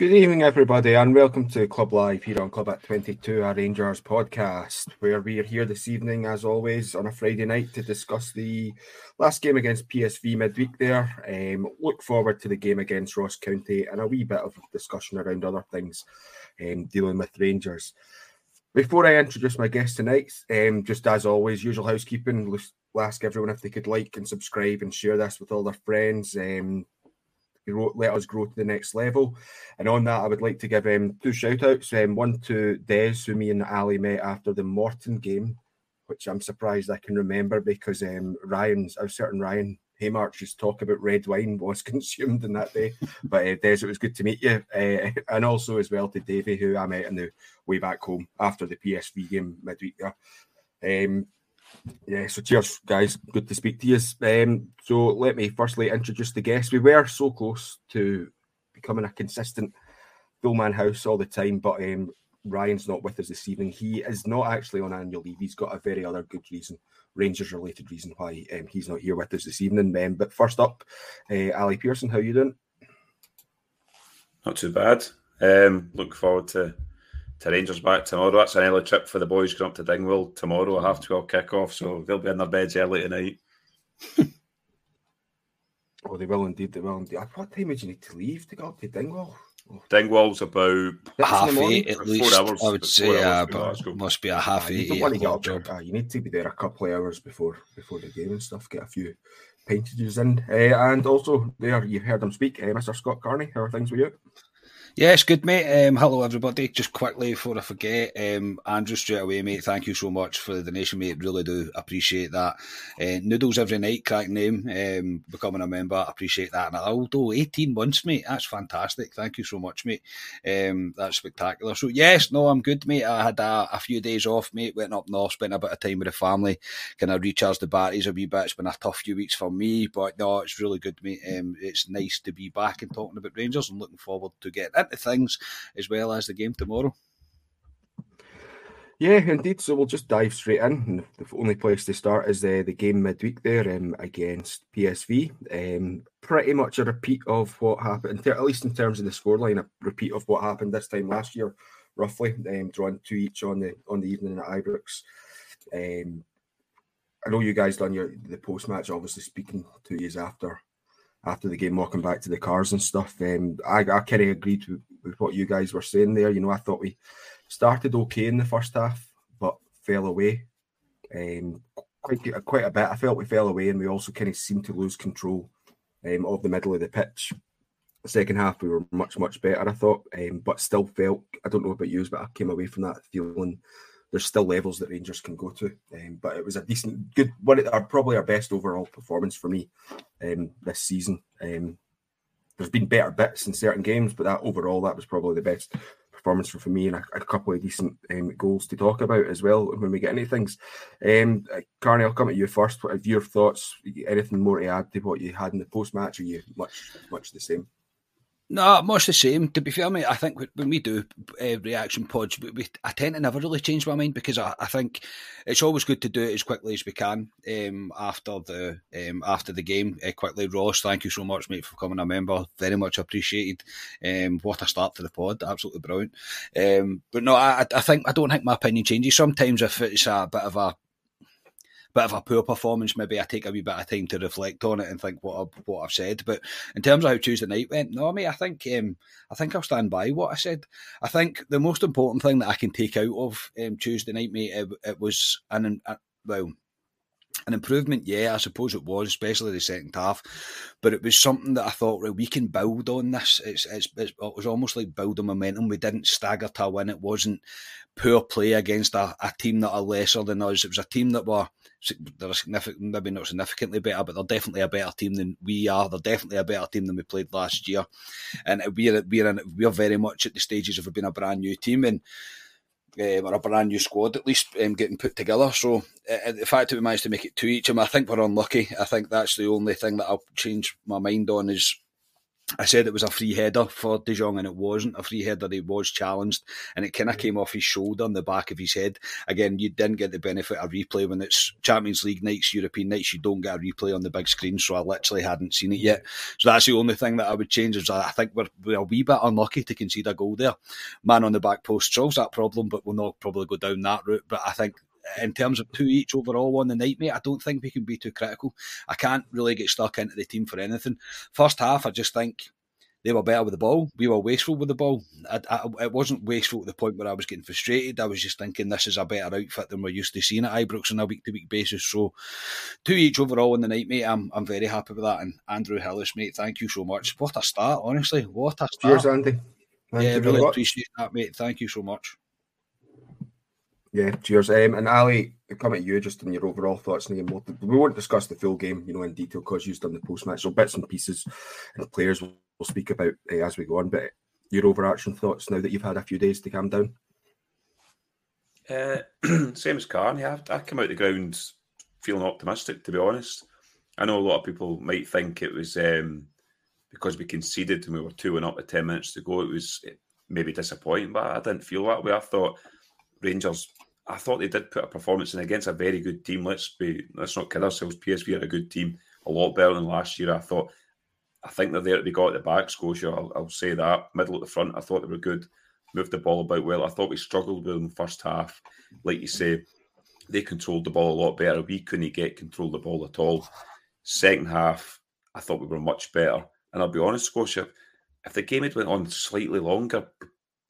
Good evening, everybody, and welcome to Club Live here on Club at 22, our Rangers podcast, where we are here this evening, as always, on a Friday night to discuss the last game against PSV midweek there. Um, look forward to the game against Ross County and a wee bit of discussion around other things um, dealing with Rangers. Before I introduce my guest tonight, um, just as always, usual housekeeping, we'll ask everyone if they could like and subscribe and share this with all their friends. Um, let us grow to the next level. And on that, I would like to give um, two shout outs. Um, one to Des, who me and Ali met after the Morton game, which I'm surprised I can remember because um, Ryan's, a certain Ryan Haymarch's talk about red wine was consumed in that day. But uh, Des, it was good to meet you. Uh, and also as well to Davey, who I met in the way back home after the PSV game midweek. Um, yeah, so cheers, guys. Good to speak to you. Um, so let me firstly introduce the guests. We were so close to becoming a consistent full man house all the time, but um, Ryan's not with us this evening. He is not actually on annual leave. He's got a very other good reason, Rangers related reason why um, he's not here with us this evening. Um, but first up, uh, Ali Pearson, how you doing? Not too bad. Um, look forward to to Rangers back tomorrow. That's an early trip for the boys going up to Dingwall tomorrow. A half twelve kick off, so they'll be in their beds early tonight. oh, they will indeed. They will indeed. At What time would you need to leave to go up to Dingwall? Oh. Dingwall's about half eight at least. Hours, I would say, uh, but must be a half uh, eight. You, eight get job. Uh, you need to be there a couple of hours before before the game and stuff. Get a few paintages in, uh, and also there you heard him speak, uh, Mr. Scott Carney. How are things with you? Yes, good, mate. Um, hello, everybody. Just quickly before I forget, um, Andrew, straight away, mate, thank you so much for the donation, mate. Really do appreciate that. Uh, Noodles every night, crack name, um, becoming a member, appreciate that. And although 18 months, mate, that's fantastic. Thank you so much, mate. Um, that's spectacular. So, yes, no, I'm good, mate. I had a, a, few days off, mate. Went up north, spent a bit of time with the family, kind of recharged the batteries a wee bit. It's been a tough few weeks for me, but no, it's really good, mate. Um, it's nice to be back and talking about Rangers and looking forward to getting into things as well as the game tomorrow. Yeah, indeed. So we'll just dive straight in. The only place to start is the, the game midweek there um, against PSV. Um, pretty much a repeat of what happened, at least in terms of the scoreline, a repeat of what happened this time last year, roughly. Um, drawing two each on the on the evening at Ibrox. Um, I know you guys done your the post match, obviously speaking two years after after the game, walking back to the cars and stuff. Um, I, I kind of agreed with, with what you guys were saying there. You know, I thought we started okay in the first half, but fell away. Um, quite quite a bit. I felt we fell away, and we also kind of seemed to lose control um, of the middle of the pitch. Second half, we were much much better. I thought, um, but still felt. I don't know about you, but I came away from that feeling. There's still levels that Rangers can go to, um, but it was a decent, good one. Probably our best overall performance for me um, this season. Um, there's been better bits in certain games, but that overall, that was probably the best performance for, for me and a, a couple of decent um, goals to talk about as well when we get into things. Um, uh, Carney, I'll come at you first. What have your thoughts? Anything more to add to what you had in the post match? Are you much much the same? No, much the same. To be fair, mate, I think when we do uh, reaction pods, we, we, I tend to never really change my mind because I, I, think it's always good to do it as quickly as we can um, after the um, after the game. Uh, quickly, Ross, thank you so much, mate, for becoming a member. Very much appreciated. Um, what a start to the pod, absolutely brilliant. Um, but no, I, I think I don't think my opinion changes. Sometimes if it's a bit of a bit of a poor performance, maybe I take a wee bit of time to reflect on it and think what I've, what I've said. But in terms of how Tuesday night went, no, mate, I think um, I think I'll stand by what I said. I think the most important thing that I can take out of um, Tuesday night, mate, it, it was an uh, well an improvement, yeah, I suppose it was, especially the second half. But it was something that I thought, right, we can build on this. It's, it's, it's, it was almost like building momentum. We didn't stagger to win. It wasn't poor play against a, a team that are lesser than us. It was a team that were they're significant, maybe not significantly better, but they're definitely a better team than we are. They're definitely a better team than we played last year, and we're we're in, we're very much at the stages of being a brand new team and. Um, or a brand new squad at least um, getting put together. So uh, the fact that we managed to make it two each, I, mean, I think we're unlucky. I think that's the only thing that I'll change my mind on is I said it was a free header for De Jong, and it wasn't a free header. He was challenged, and it kind of mm. came off his shoulder on the back of his head. Again, you didn't get the benefit of replay when it's Champions League nights, European nights. You don't get a replay on the big screen, so I literally hadn't seen it yet. So that's the only thing that I would change. Is I think we're, we're a wee bit unlucky to concede a goal there. Man on the back post solves that problem, but we'll not probably go down that route. But I think in terms of two each overall on the night, mate, I don't think we can be too critical. I can't really get stuck into the team for anything. First half, I just think they were better with the ball. We were wasteful with the ball. I, I, it wasn't wasteful to the point where I was getting frustrated. I was just thinking this is a better outfit than we're used to seeing at Ibrox on a week to week basis. So, two each overall in the night, mate. I'm I'm very happy with that. And Andrew Hillis, mate, thank you so much. What a start, honestly. What a start. Cheers, Andy. Thank yeah, really appreciate that, mate. Thank you so much. Yeah, cheers. Um, and Ali, come at you just on your overall thoughts on the game. We won't discuss the full game, you know, in detail because you've done the post match. So bits and pieces and players we'll speak about uh, as we go on. But your overarching thoughts now that you've had a few days to calm down. Uh, same as Carney. I, I came out the ground feeling optimistic, to be honest. I know a lot of people might think it was um, because we conceded and we were two and up at ten minutes to go. It was maybe disappointing, but I didn't feel that way. I thought Rangers I thought they did put a performance in against a very good team. Let's be let's not kid ourselves. PSV are a good team, a lot better than last year. I thought. I think they're there to be got at the back. Scotia, I'll, I'll, say that. Middle at the front, I thought they were good. Moved the ball about well. I thought we struggled with them first half. Like you say, they controlled the ball a lot better. We couldn't get control of the ball at all. Second half, I thought we were much better. And I'll be honest, Scotia, if the game had went on slightly longer,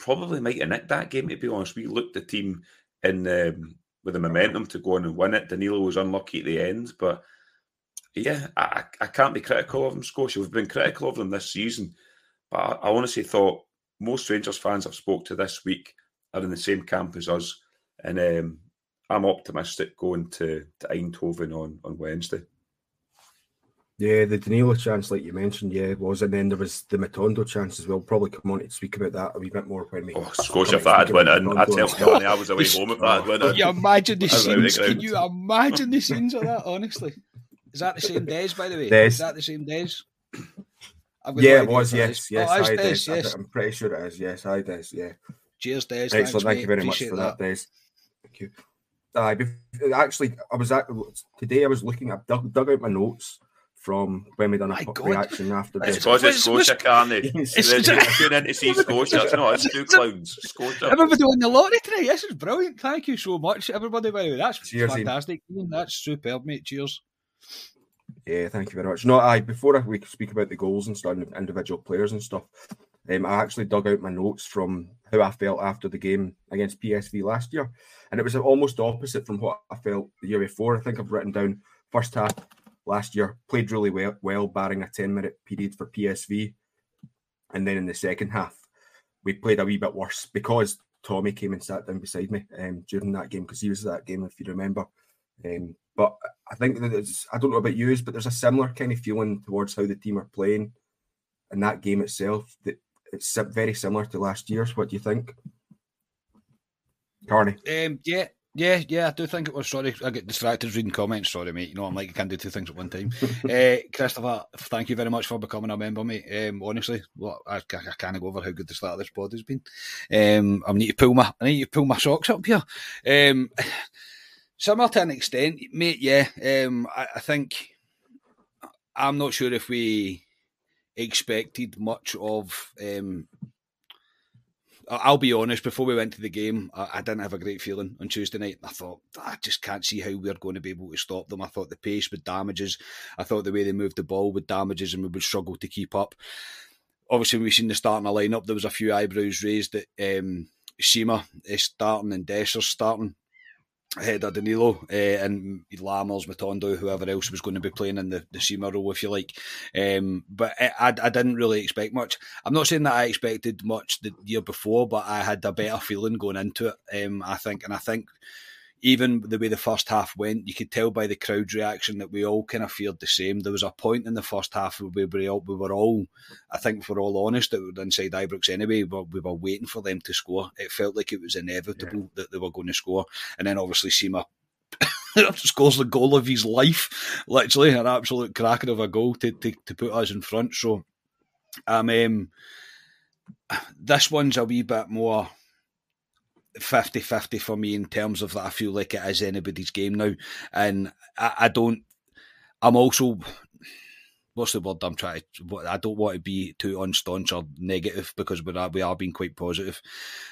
probably might have nicked that game. To be honest, we looked the team in um, with the momentum to go on and win it. Danilo was unlucky at the end, but yeah, I, I can't be critical of them, Scotia. We've been critical of them this season, but I, I honestly thought most Rangers fans I've spoke to this week are in the same camp as us, and um, I'm optimistic going to, to Eindhoven on, on Wednesday. Yeah, the Danilo chance, like you mentioned, yeah, was, and then there was the Matondo chance as well. Probably come on to speak about that a wee bit more when we. Oh, Scotia, if that had went in, I tell you, I was away home if that had went in. You imagine the scenes? Can you imagine the scenes of that? Honestly, is that the same days? By the way, Des. is that the same days? Yeah, it was. Yes, yes, oh, I Des, Des. yes. I'm pretty sure it is. Yes, I Des. Yeah. Cheers, Des. Excellent. Thanks, Thank you very much for that, Des. Thank you. Uh, actually, I was at today. I was looking. I dug, dug out my notes from when we done a My pu- God. reaction after It's this. because it's Was- Scotia, can't it? It's- It's tune in to see Scotia. It's not, it's two clowns. Scotia. Everybody won the lottery today. This is brilliant. Thank you so much, everybody. By the way, that's Cheers, fantastic. Ian. That's superb, mate. Cheers. Yeah, thank you very much. No, I before we speak about the goals and stuff, and individual players and stuff, um, I actually dug out my notes from how I felt after the game against PSV last year, and it was almost opposite from what I felt the year before. I think I've written down first half last year played really well, well barring a ten minute period for PSV, and then in the second half we played a wee bit worse because Tommy came and sat down beside me um, during that game because he was at that game if you remember. Um, but I think I don't know about you, but there's a similar kind of feeling towards how the team are playing in that game itself. That it's very similar to last year's. What do you think, Carney? Um, yeah, yeah, yeah. I do think it was. Sorry, I get distracted reading comments. Sorry, mate. You know, I'm like I can't do two things at one time. uh, Christopher, thank you very much for becoming a member, mate. Um, honestly, well, I, I can't go over how good the start of this pod has been. Um, I need to pull my, I need to pull my socks up here. Um, similar to an extent, mate. Yeah. Um, I, I think I'm not sure if we expected much of um, I- I'll be honest, before we went to the game, I, I didn't have a great feeling on Tuesday night. I thought, I just can't see how we're going to be able to stop them. I thought the pace would damage us. I thought the way they moved the ball would damage us and we would struggle to keep up. Obviously, when we seen the starting lineup, there was a few eyebrows raised that um, Sima is starting and Dessers starting ahead of Danilo uh, and Lammers, Matondo, whoever else was going to be playing in the, the Sima role, if you like. Um, but I, I, I didn't really expect much. I'm not saying that I expected much the year before, but I had a better feeling going into it, um, I think. And I think even the way the first half went, you could tell by the crowd's reaction that we all kind of feared the same. There was a point in the first half where we were all, we were all I think, if we're all honest, inside Ibrox anyway. We were waiting for them to score. It felt like it was inevitable that they were going to score. And then obviously Sima scores the goal of his life, literally, an absolute cracker of a goal to, to, to put us in front. So Um, um, this one's a wee bit more 50 50 for me in terms of that. I feel like it is anybody's game now. And I, I don't, I'm also, what's the word I'm trying to, I don't want to be too unstaunch or negative because we are, we are being quite positive.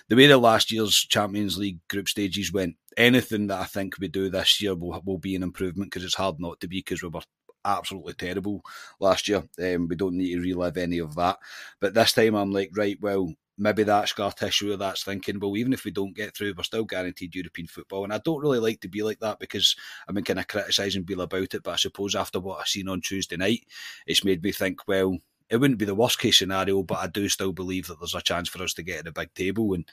The way the last year's Champions League group stages went, anything that I think we do this year will, will be an improvement because it's hard not to be because we were absolutely terrible last year. Um, we don't need to relive any of that. But this time I'm like, right, well, maybe that's scar tissue or that's thinking, well, even if we don't get through, we're still guaranteed European football. And I don't really like to be like that because I've been kind of criticising Bill about it. But I suppose after what I've seen on Tuesday night, it's made me think, well, it wouldn't be the worst case scenario, but I do still believe that there's a chance for us to get to the big table. And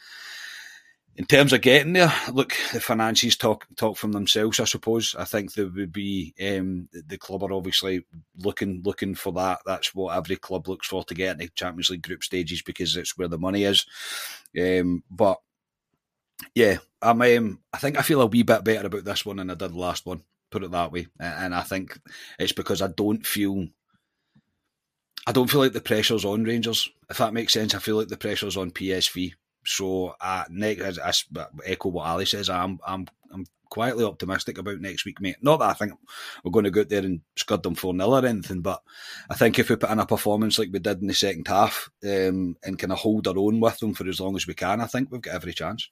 in terms of getting there, look, the finances talk talk from themselves. I suppose. I think there would be um, the club are obviously looking looking for that. That's what every club looks for to get in the Champions League group stages because it's where the money is. Um, but yeah, I'm. Um, I think I feel a wee bit better about this one than I did the last one. Put it that way, and I think it's because I don't feel. I don't feel like the pressure's on Rangers. If that makes sense, I feel like the pressure's on PSV so, uh, next, I, I echo what Ali says. I'm, I'm, I'm quietly optimistic about next week, mate. Not that I think we're going to go out there and scud them 4 0 or anything, but I think if we put in a performance like we did in the second half um, and kind of hold our own with them for as long as we can, I think we've got every chance.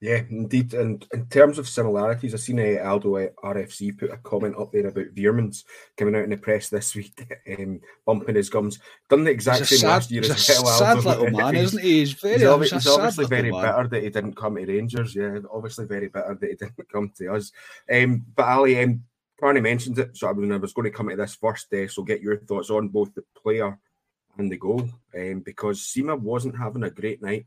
Yeah, indeed. And in terms of similarities, I've seen uh, Aldo RFC put a comment up there about Veerman's coming out in the press this week, um, bumping his gums. Done the exact same sad, last year as well. Sad little man, isn't he? He's very. He's, obvi- he's obviously very man. bitter that he didn't come to Rangers. Yeah, obviously very bitter that he didn't come to us. Um, but Ali, um, Carney mentioned it, so I, mean, I was going to come to this first. Uh, so get your thoughts on both the player and the goal, um, because Sima wasn't having a great night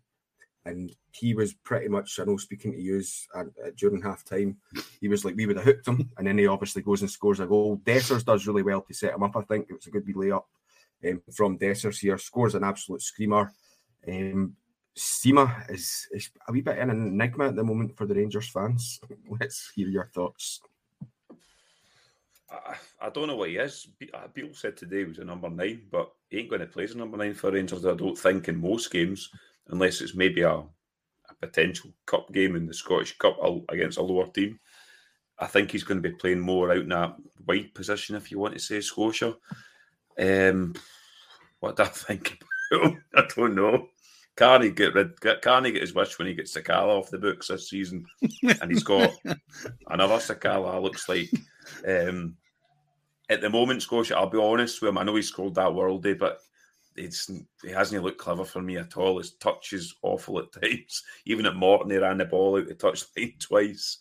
and he was pretty much, I know, speaking to you uh, during half time, he was like, we would have hooked him. And then he obviously goes and scores a goal. Dessers does really well to set him up, I think. It was a good wee layup um, from Dessers here. Scores an absolute screamer. Um, is, is a wee bit an enigma at the moment for the Rangers fans. Let's hear your thoughts. I, I don't know what he is. Beale said today he was a number nine, but he ain't going to play as a number nine for Rangers, I don't think, in most games unless it's maybe a, a potential cup game in the Scottish Cup against a lower team. I think he's going to be playing more out in that wide position, if you want to say Scotia. Um, what do I think about him? I don't know. Can he get rid? Can he get his wish when he gets Sakala off the books this season? and he's got another Sakala. Looks like um, at the moment, Scotia. I'll be honest with him. I know he scored that worldie, but it's he hasn't looked clever for me at all. His touch is awful at times. Even at Morton, he ran the ball out the touchline twice.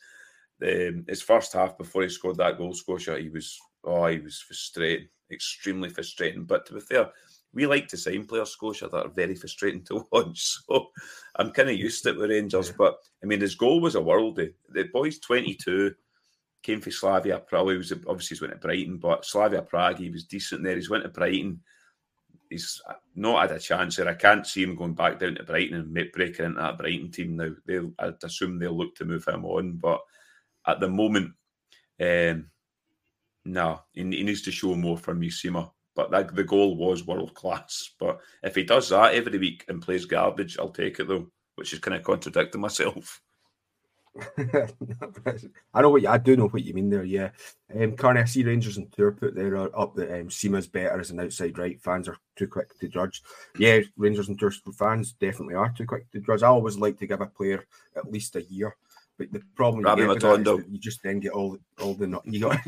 Um, his first half before he scored that goal, Scotia, he was oh, he was frustrating, extremely frustrating. But to be fair, we like to sign players, Scotia, that are very frustrating to watch. So I'm kind of used to it with Rangers. But I mean, his goal was a worldie. The boy's 22, came for Slavia Prague. He was obviously he's went to Brighton, but Slavia Prague, he was decent there. He's went to Brighton he's not had a chance there. I can't see him going back down to Brighton and breaking into that Brighton team now. They'll, I'd assume they'll look to move him on, but at the moment, um, no, he, he, needs to show more from Sima. But that, the goal was world class. But if he does that every week and plays garbage, I'll take it though, which is kind of contradicting myself. I know what you, I do know what you mean there. Yeah, um, Carney, I see Rangers and Tour put there are up that um, Sima's better as an outside right. Fans are too quick to judge. Yeah, Rangers and Tour fans definitely are too quick to judge. I always like to give a player at least a year. But the problem you, get you just then get all all the you got.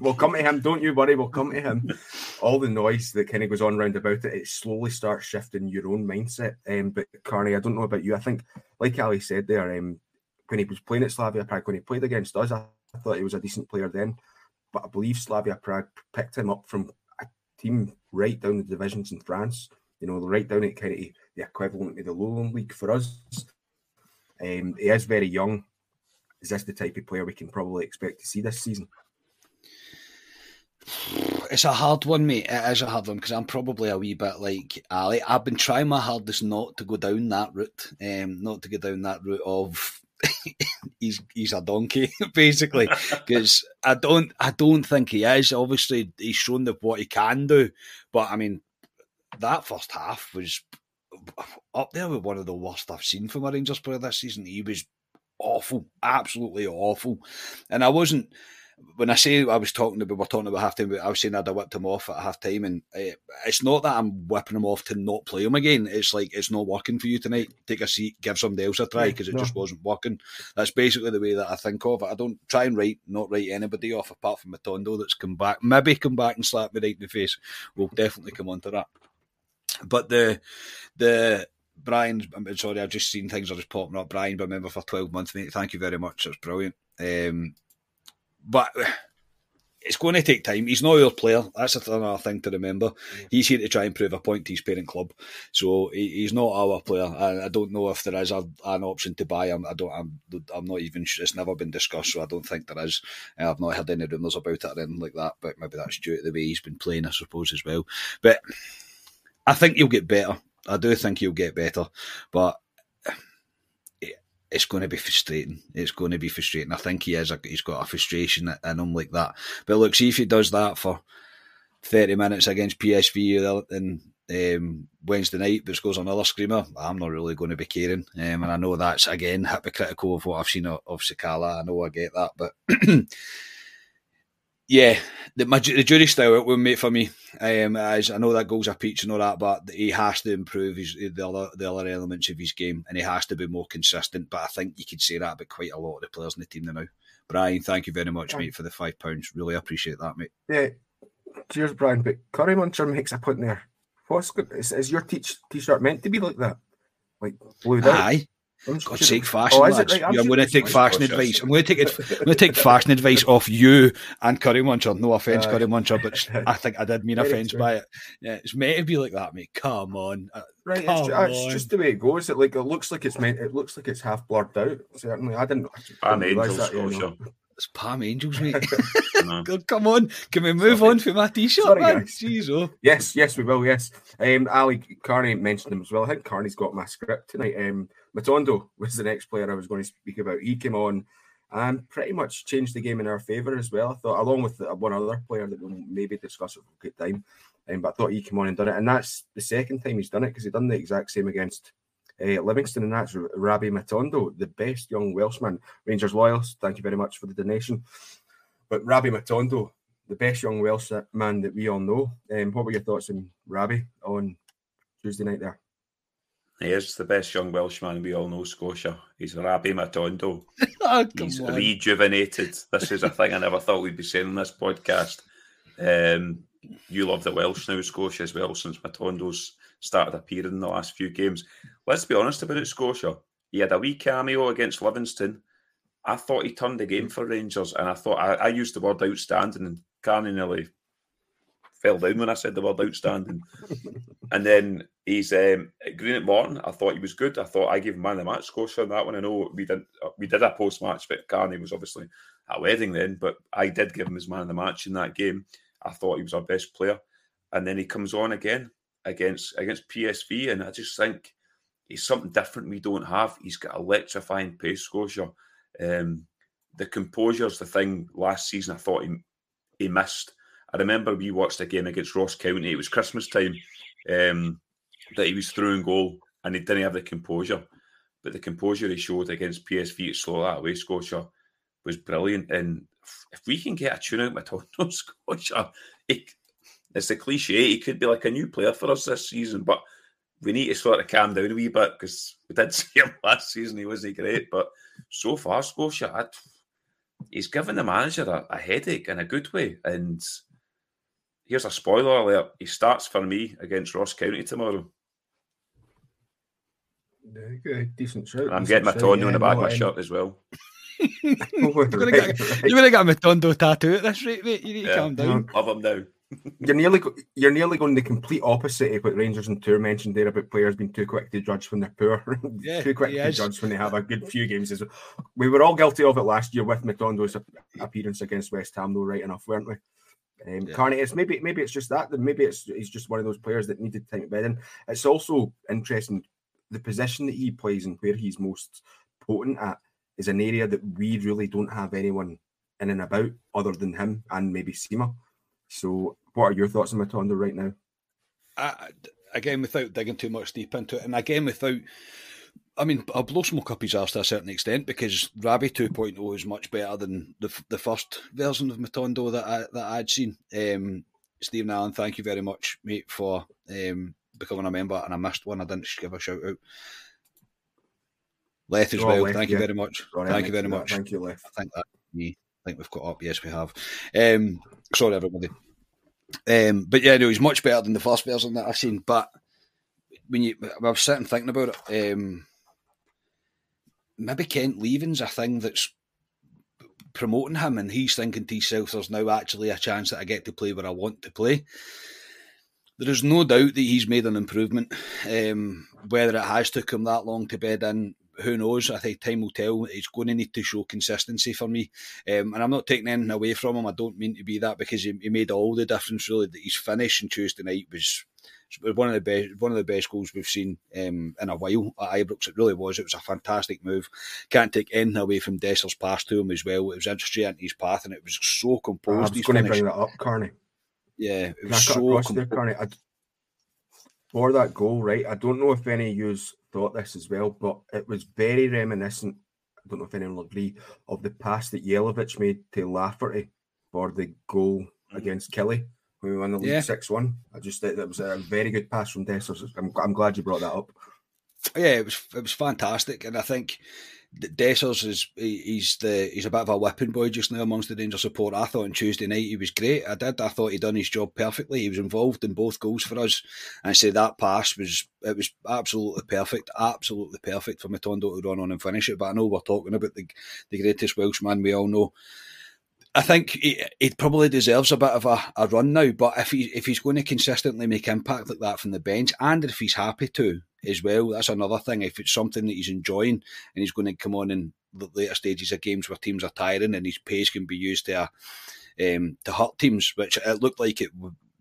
we'll come to him, don't you worry. We'll come to him. All the noise that kind of goes on round about it, it slowly starts shifting your own mindset. Um, but Carney, I don't know about you. I think, like Ali said there, um, when he was playing at Slavia Prague, when he played against us, I, thought he was a decent player then. But I believe Slavia Prague picked him up from a team right down the divisions in France. You know, right down at kind of the equivalent of the Lowland League for us. Um, he is very young. Is this the type of player we can probably expect to see this season? It's a hard one, mate. It is a hard one because I'm probably a wee bit like Ali. I've been trying my hardest not to go down that route, um, not to go down that route of he's he's a donkey basically because I don't I don't think he is. Obviously, he's shown the what he can do, but I mean that first half was up there with one of the worst I've seen from a Rangers player this season. He was awful, absolutely awful, and I wasn't when I say I was talking about, we were talking about half time, I was saying I'd have whipped him off at half time, and uh, it's not that I'm whipping him off to not play him again. It's like it's not working for you tonight. Take a seat, give somebody else a try because it no. just wasn't working. That's basically the way that I think of it. I don't try and write, not write anybody off apart from Matondo that's come back, maybe come back and slap me right in the face. We'll definitely come on to that. But the the Brian, I'm sorry, I've just seen things are just popping up. Brian, remember for 12 months, mate. Thank you very much. That's brilliant. Um, but it's going to take time. He's not our player. That's another thing to remember. He's here to try and prove a point to his parent club. So he, he's not our player. I, I, don't know if there is a, an option to buy him. I don't. I'm, I'm not even. Sure. It's never been discussed, so I don't think there is. I've not heard any rumours about it or anything like that. But maybe that's due to the way he's been playing, I suppose, as well. But I think he'll get better. I do think he'll get better, but it's going to be frustrating. It's going to be frustrating. I think he is. He's got a frustration in him like that. But look, see if he does that for thirty minutes against PSV and um, Wednesday night, but scores another screamer. I'm not really going to be caring, um, and I know that's again hypocritical of what I've seen of, of Sakala. I know I get that, but yeah, the, my, the jury's still out with mate for me. Um, as I know that goals a peach and all that, but he has to improve his the other the other elements of his game, and he has to be more consistent. But I think you could say that about quite a lot of the players in the team now. Brian, thank you very much, mate, for the five pounds. Really appreciate that, mate. Yeah, cheers, Brian. But Curry Muncher makes a point there. What's good? Is, is your t-shirt meant to be like that? Like blue? Aye. God's sake, fashion, oh, lads. Right? I'm, I'm going to take fashion advice. I'm going to take it. I'm going to take fashion advice off you and Curry Muncher. No offense, uh, Curry Muncher, but I think I did mean offence by it. Yeah, it's meant to be like that, mate. Come on, uh, right? Come it's, on. it's, just the way it goes. It like it looks like it's meant. It looks like it's half blurred out. Certainly, I didn't. I didn't realize that. You know. It's Palm Angels, mate. Come on, can we move Sorry. on from my t-shirt, Sorry, man? Jeez, oh. Yes, yes, we will. Yes, um, Ali Carney mentioned him as well. I think Carney's got my script tonight. Um, Matondo was the next player I was going to speak about. He came on and pretty much changed the game in our favour as well. I thought, along with one other player that we'll maybe discuss at a good time. Um, but I thought he came on and done it, and that's the second time he's done it because he done the exact same against uh, Livingston, and that's Rabbi Matondo, the best young Welshman. Rangers loyals, thank you very much for the donation. But Rabbi Matondo, the best young Welshman that we all know. Um, what were your thoughts on Rabbi on Tuesday night there? He is the best young Welshman we all know, Scotia. He's Rabbi Matondo. oh, He's on. rejuvenated. This is a thing I never thought we'd be saying on this podcast. Um, you love the Welsh now, Scotia, as well, since Matondo's started appearing in the last few games. Let's be honest about it, Scotia. He had a wee cameo against Livingston. I thought he turned the game for Rangers, and I thought I, I used the word outstanding, and Carney nearly fell down when I said the word outstanding. and then he's um, Green at Morton. I thought he was good. I thought I gave him man of the match Scotia on that one. I know we didn't we did a post match, but Carney was obviously at wedding then. But I did give him his man of the match in that game. I thought he was our best player, and then he comes on again against against PSV, and I just think he's something different we don't have. He's got electrifying pace, Scotia. Um, the composure's the thing. Last season, I thought he he missed. I remember we watched a game against Ross County. It was Christmas time um, that he was through and goal, and he didn't have the composure. But the composure he showed against PSV at slow that away, Scotia, was brilliant. And if we can get a tune out with Toronto Scotia, it, it's a cliche. He could be like a new player for us this season, but we need to sort of calm down a wee bit because we did see him last season. He wasn't great, but so far, Scotia, I'd, he's given the manager a, a, headache in a good way. And here's a spoiler alert: he starts for me against Ross County tomorrow. Very good, decent shout. I'm getting my Tondo yeah, in the back of my shirt as well. you're going to get a Matondo tattoo at this rate, mate. You need to yeah, calm down. Love him now you're nearly you're nearly going the complete opposite of what Rangers and Tour mentioned there about players being too quick to judge when they're poor, yeah, too quick to judge when they have a good few games. As We were all guilty of it last year with Matondo's appearance against West Ham, though, right enough, weren't we? Um, yeah. Carney, it's maybe maybe it's just that. Maybe it's he's just one of those players that needed time to bed in. It's also interesting the position that he plays and where he's most potent at is an area that we really don't have anyone in and about other than him and maybe Sima. So, what are your thoughts on Matondo right now? I, again, without digging too much deep into it, and again, without, I mean, I'll blow smoke up his arse to a certain extent because Rabbi 2.0 is much better than the the first version of Matondo that I that I'd seen. Um, Stephen Allen, thank you very much, mate, for um, becoming a member, and I missed one. I didn't give a shout out. Leth as oh, well. Thank yeah. you very much. Thank you very much. Thank you, Leth. I think that me. I think we've got up. Yes, we have. Um, sorry, everybody. Um, but yeah, no, he's much better than the first version that I've seen. But when you, I was sitting thinking about it. Um, maybe Kent leaving's a thing that's promoting him, and he's thinking to himself, "There's now actually a chance that I get to play where I want to play." There is no doubt that he's made an improvement. Um, whether it has took him that long to bed in, who knows? I think time will tell. He's going to need to show consistency for me, um, and I'm not taking anything away from him. I don't mean to be that because he, he made all the difference. Really, that his finish on Tuesday night was one of the best one of the best goals we've seen um, in a while at Ibrox. It really was. It was a fantastic move. Can't take anything away from Dessers' pass to him as well. It was interesting into his path, and it was so composed. I was going to bring that up, Carney. Yeah, it was so composed. There, Carney. I, for that goal, right? I don't know if any of you thought this as well, but it was very reminiscent. I don't know if anyone will agree of the pass that Jelavic made to Lafferty for the goal mm-hmm. against Killie when we won the league six yeah. one. I just thought that was a very good pass from Dessers. I'm, I'm glad you brought that up. Yeah, it was it was fantastic, and I think Dessers is he's the he's a bit of a whipping boy just now amongst the Rangers support. I thought on Tuesday night he was great. I did. I thought he'd done his job perfectly. He was involved in both goals for us, and I say that pass was it was absolutely perfect, absolutely perfect for Matondo to run on and finish it. But I know we're talking about the the greatest Welshman we all know. I think he, he probably deserves a bit of a, a run now, but if he if he's going to consistently make impact like that from the bench, and if he's happy to as well, that's another thing. If it's something that he's enjoying and he's going to come on in the later stages of games where teams are tiring and his pace can be used to uh, um, to hurt teams, which it looked like it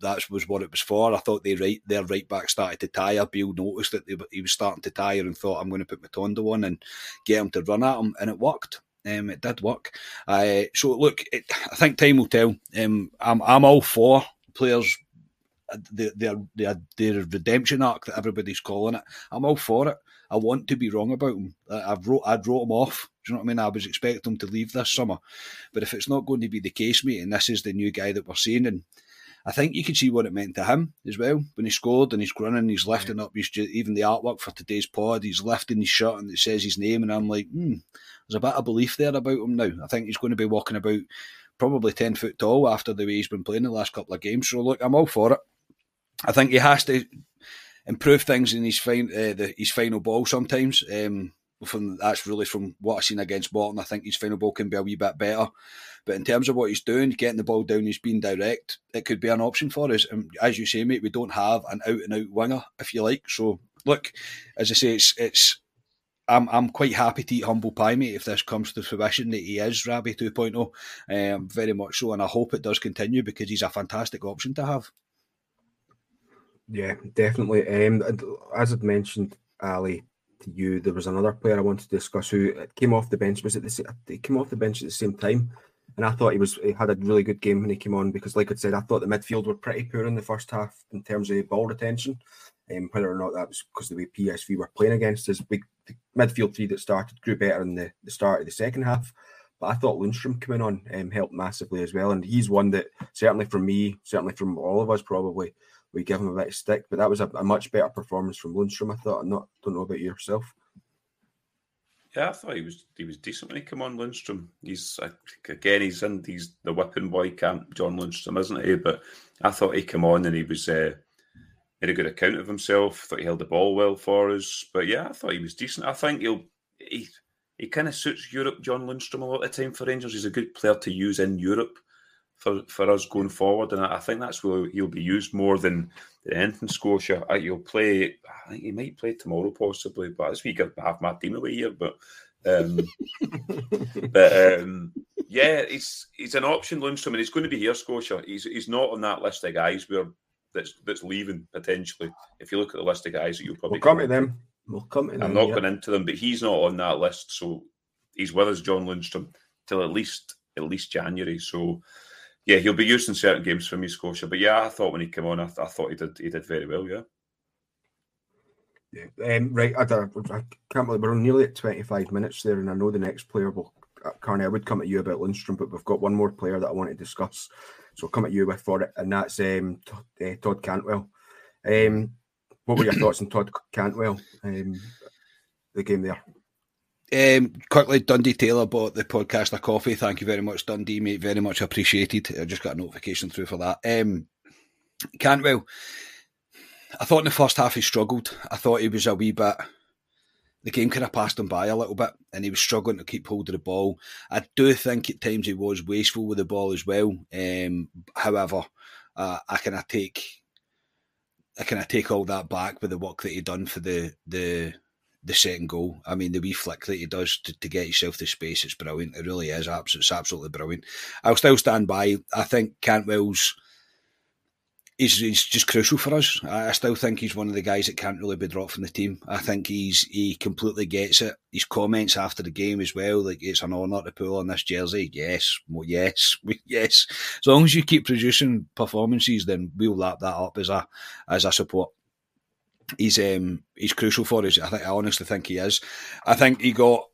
that was what it was for. I thought they right their right back started to tire. Beale noticed that they, he was starting to tire and thought, I'm going to put Matondo on and get him to run at him, and it worked. Um, it did work. Uh, so look, it, I think time will tell. Um, I'm I'm all for players. Their, their their their redemption arc that everybody's calling it. I'm all for it. I want to be wrong about them. I've wrote I'd wrote them off. Do you know what I mean? I was expecting them to leave this summer, but if it's not going to be the case, mate, and this is the new guy that we're seeing, and I think you can see what it meant to him as well when he scored and he's grinning, he's lifting up his even the artwork for today's pod. He's lifting his shirt and it says his name, and I'm like, hmm, there's a bit of belief there about him now. I think he's going to be walking about probably ten foot tall after the way he's been playing the last couple of games. So look, I'm all for it. I think he has to improve things in his fin- uh, the, his final ball sometimes. Um, from that's really from what I've seen against Morton. I think his final ball can be a wee bit better. But in terms of what he's doing, getting the ball down, he's being direct. It could be an option for us. And as you say, mate, we don't have an out and out winger, if you like. So look, as I say, it's it's. I'm I'm quite happy to eat humble pie, mate, if this comes to fruition that he is Rabbi 2.0. Um, very much so, and I hope it does continue because he's a fantastic option to have. Yeah, definitely. Um, as I'd mentioned, Ali, to you, there was another player I wanted to discuss who came off the bench. Was it the he came off the bench at the same time? And I thought he was he had a really good game when he came on because, like I said, I thought the midfield were pretty poor in the first half in terms of ball retention. Um, whether or not that was because the way PSV were playing against us, big midfield three that started grew better in the, the start of the second half. But I thought Lundstram coming on um, helped massively as well, and he's one that certainly from me, certainly from all of us, probably we give him a bit of stick. But that was a, a much better performance from Lundstram. I thought. I'm not don't know about yourself. Yeah, I thought he was he was decent when he came on Lundstram. He's again he's in he's the whipping boy camp, John Lundstram, isn't he? But I thought he came on and he was uh, made a good account of himself. Thought he held the ball well for us. But yeah, I thought he was decent. I think he'll he he kind of suits Europe, John Lundstram, a lot of time for Rangers. He's a good player to use in Europe for, for us going forward, and I think that's where he'll be used more than, than anything. Scotia, he'll play. I think he might play tomorrow, possibly, but this week I have my team away here. But um, but um, yeah, he's he's an option, Lundstram, and he's going to be here, Scotia. He's he's not on that list of guys where that's that's leaving potentially. If you look at the list of guys that you'll probably we'll come to them. We'll come to them. I'm not yeah. going into them, but he's not on that list, so he's with us, John Lundstram, till at least at least January. So yeah, he'll be used in certain games for me, Scotia. But yeah, I thought when he came on, I, th- I thought he did he did very well. Yeah. Yeah. Um, right, I, I, can't believe we're nearly at 25 minutes there, and I know the next player will. Uh, Carney, I would come at you about Lundstram, but we've got one more player that I want to discuss. So I'll come at you with for it, and that's um, uh, Todd Cantwell. Um, what were your thoughts on Todd Cantwell? Um, the game there. Um, quickly, Dundee Taylor bought the podcast a coffee. Thank you very much, Dundee, mate. Very much appreciated. I just got a notification through for that. Um, Cantwell, I thought in the first half he struggled. I thought he was a wee bit. The game kind of passed him by a little bit, and he was struggling to keep hold of the ball. I do think at times he was wasteful with the ball as well. Um, however, uh, I kind of take, I kind of take all that back with the work that he done for the the the second goal. I mean, the wee flick that he does to, to get himself to space, it's brilliant. It really is. It's absolutely brilliant. I'll still stand by. I think Cantwell's he's, he's just crucial for us. I, still think he's one of the guys that can't really be dropped from the team. I think he's he completely gets it. His comments after the game as well, like it's an honour to pull on this jersey. Yes, well, yes, yes. As long as you keep producing performances, then we'll lap that up as a as a support. He's um he's crucial for us. I think I honestly think he is. I think he got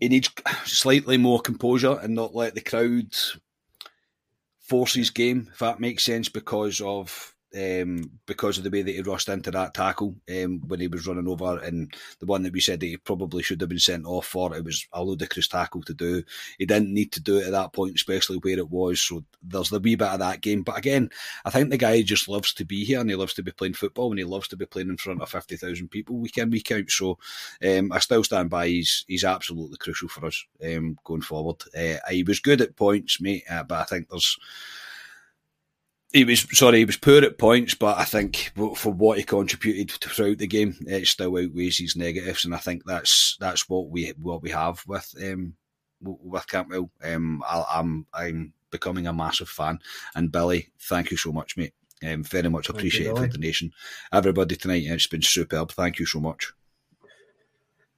he needs slightly more composure and not let the crowd force his game, if that makes sense, because of um, because of the way that he rushed into that tackle um, when he was running over, and the one that we said that he probably should have been sent off for. It was a ludicrous tackle to do. He didn't need to do it at that point, especially where it was. So there's the wee bit of that game. But again, I think the guy just loves to be here and he loves to be playing football and he loves to be playing in front of fifty thousand people week in week out. So um, I still stand by. He's he's absolutely crucial for us um, going forward. Uh, he was good at points, mate, uh, but I think there's he was sorry, he was poor at points, but I think for what he contributed throughout the game, it still outweighs his negatives, and I think that's that's what we what we have with um, with Cantwell. Um, I, I'm I'm becoming a massive fan, and Billy, thank you so much, mate. Um, very much appreciated for the nation. Everybody tonight, it's been superb. Thank you so much.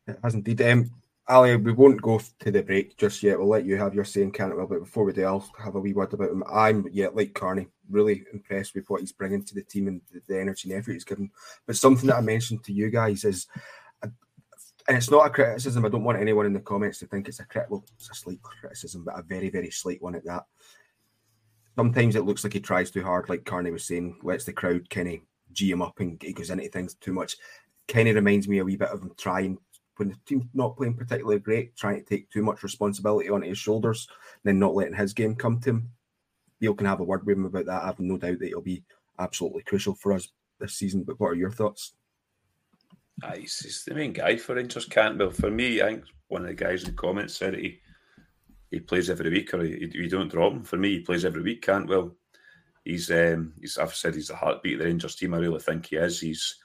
It has indeed. Um, Ali, we won't go to the break just yet. We'll let you have your say in Cantwell, but before we do, I'll have a wee word about him. I'm, yeah, like Carney, really impressed with what he's bringing to the team and the energy and effort he's given. But something that I mentioned to you guys is, and it's not a criticism. I don't want anyone in the comments to think it's a crit. Well, it's a slight criticism, but a very, very slight one at that. Sometimes it looks like he tries too hard, like Carney was saying, lets the crowd kind of G him up and he goes into things too much. Kind of reminds me a wee bit of him trying when the team's not playing particularly great, trying to take too much responsibility onto his shoulders, then not letting his game come to him. Beale can have a word with him about that. I have no doubt that he'll be absolutely crucial for us this season. But what are your thoughts? Ah, he's, he's, the main guy for Rangers Campbell. For me, I think one of the guys in the comments said he he plays every week or you don't drop him. For me, he plays every week. Cantwell. He's um he's I've said he's the heartbeat of the Rangers team. I really think he is. He's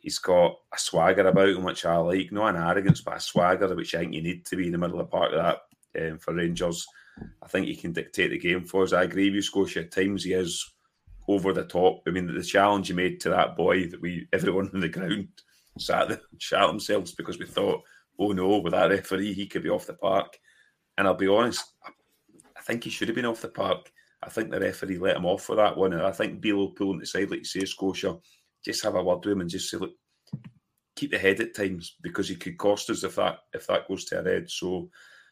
he's got a swagger about him, which I like. Not an arrogance, but a swagger, which I think you need to be in the middle of the park of that um, for Rangers. I think he can dictate the game for us. I agree with you, Scotia. At times he is over the top. I mean, the challenge he made to that boy that we, everyone on the ground, sat there and shot themselves because we thought, oh no, with that referee, he could be off the park. And I'll be honest, I think he should have been off the park. I think the referee let him off for that one. And I think Beale will pull him to the side, like you say, Scotia just have a word with him and just say, look, keep the head at times because he could cost us if that if that goes to our head. So,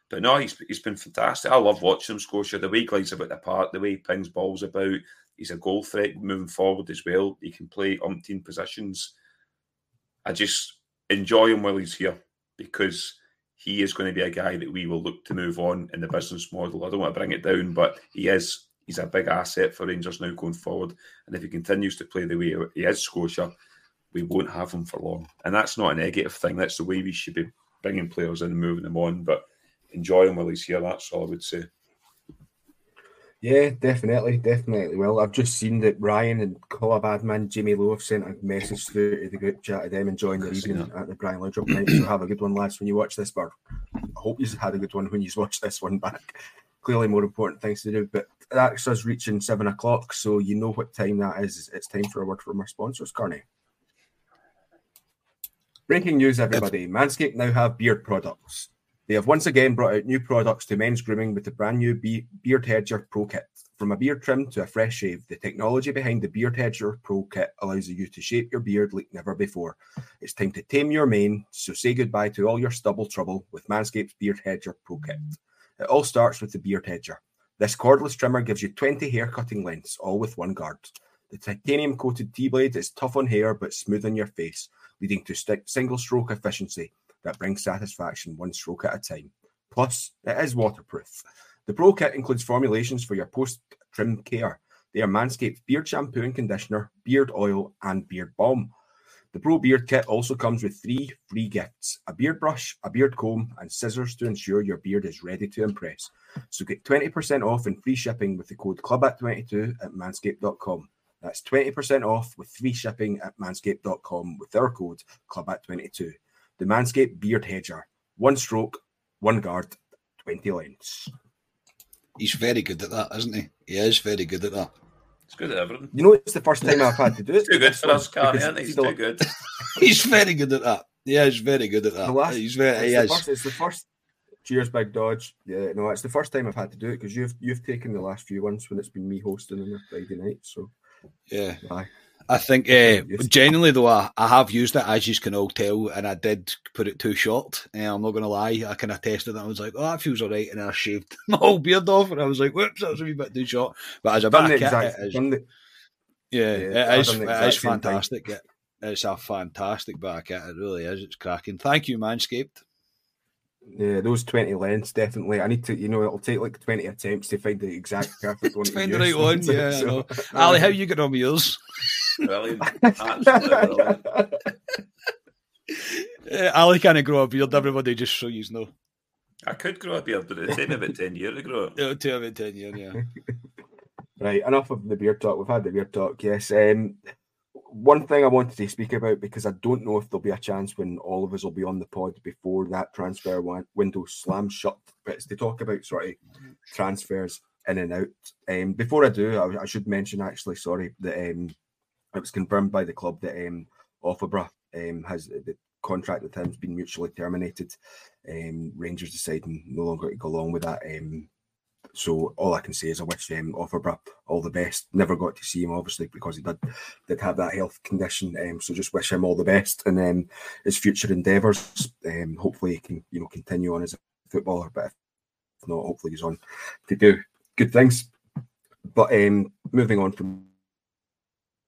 but no, he's he's been fantastic. I love watching him, Scotia. The way he glides about the park, the way he pings balls about. He's a goal threat moving forward as well. He can play umpteen positions. I just enjoy him while he's here because he is going to be a guy that we will look to move on in the business model. I don't want to bring it down, but he is he's a big asset for Rangers now going forward. And if he continues to play the way he is, Scotia, we won't have him for long. And that's not a negative thing. That's the way we should be bringing players in and moving them on. But enjoy him while he's here. That's all I would say. Yeah, definitely, definitely. Well, I've just seen that Ryan and Call Badman, Jimmy Lowe have sent a message through to the group chat of them enjoying the evening at the Brian Laudrup night. So have a good one, lads, when you watch this. But I hope you've had a good one when you watch this one back. Clearly, more important things to do. But that's us reaching seven o'clock, so you know what time that is. It's time for a word from our sponsors, Carney. Breaking news, everybody. Manscaped now have beard products. They have once again brought out new products to men's grooming with the brand new Be- Beard Hedger Pro Kit. From a beard trim to a fresh shave, the technology behind the Beard Hedger Pro Kit allows you to shape your beard like never before. It's time to tame your mane, so say goodbye to all your stubble trouble with Manscaped's Beard Hedger Pro Kit. It all starts with the Beard Hedger. This cordless trimmer gives you 20 hair cutting lengths, all with one guard. The titanium coated T blade is tough on hair but smooth on your face, leading to st- single stroke efficiency that brings satisfaction one stroke at a time. Plus, it is waterproof. The Pro Kit includes formulations for your post trim care. They are Manscaped beard shampoo and conditioner, beard oil, and beard balm. The Pro Beard Kit also comes with three free gifts a beard brush, a beard comb, and scissors to ensure your beard is ready to impress. So get 20% off and free shipping with the code CLUBAT22 at manscaped.com. That's 20% off with free shipping at manscaped.com with our code CLUBAT22. The Manscaped Beard Hedger. One stroke, one guard, 20 lengths. He's very good at that, isn't he? He is very good at that. It's good at everything. You know, it's the first time I've had to do it. Too good for us, Carney, isn't he? He's too good. He's very good at that. Yeah, he's very good at that. The last- he's very. He It's the, is. first, it's the first. Cheers, Big Dodge. Yeah, no, it's the first time I've had to do it because you've you've taken the last few ones when it's been me hosting on a Friday night. So, Yeah. aye. I think, uh, Yes. genuinely though, I, I have used it as you can all tell, and I did put it too short. Uh, I'm not going to lie. I kind of tested it. I was like, oh, that feels all right. And I shaved my whole beard off, and I was like, whoops, that was a wee bit too short. But as a bit done of the kit, exact. it is, the, yeah, yeah, it is, it is fantastic. It, it's a fantastic of. It really is. It's cracking. Thank you, Manscaped. yeah, those twenty lengths definitely. I need to, you know, it'll take like twenty attempts to find the exact perfect one. Find the right one. Yeah, So-. Ali, how you get on with yours? Brilliant. Absolutely brilliant. Uh, Ali can't grow a beard. Everybody just so you know. I could grow a beard, but it'd take me about 10 years to grow it. It'll take about 10 years, yeah. Right, enough of the beer talk. We've had the beer talk, yes. Um, one thing I wanted to speak about because I don't know if there'll be a chance when all of us will be on the pod before that transfer window slams shut, but it's to talk about sort of transfers in and out. Um, before I do, I, I should mention actually, sorry, that um, it was confirmed by the club that um, Offabra um, has the contract with him has been mutually terminated. Um, Rangers deciding no longer to go along with that. Um, so all I can say is I wish um, Offabra all the best. Never got to see him obviously because he did did have that health condition. Um, so just wish him all the best and um, his future endeavours. Um, hopefully he can you know continue on as a footballer, but if not, hopefully he's on to do good things. But um, moving on from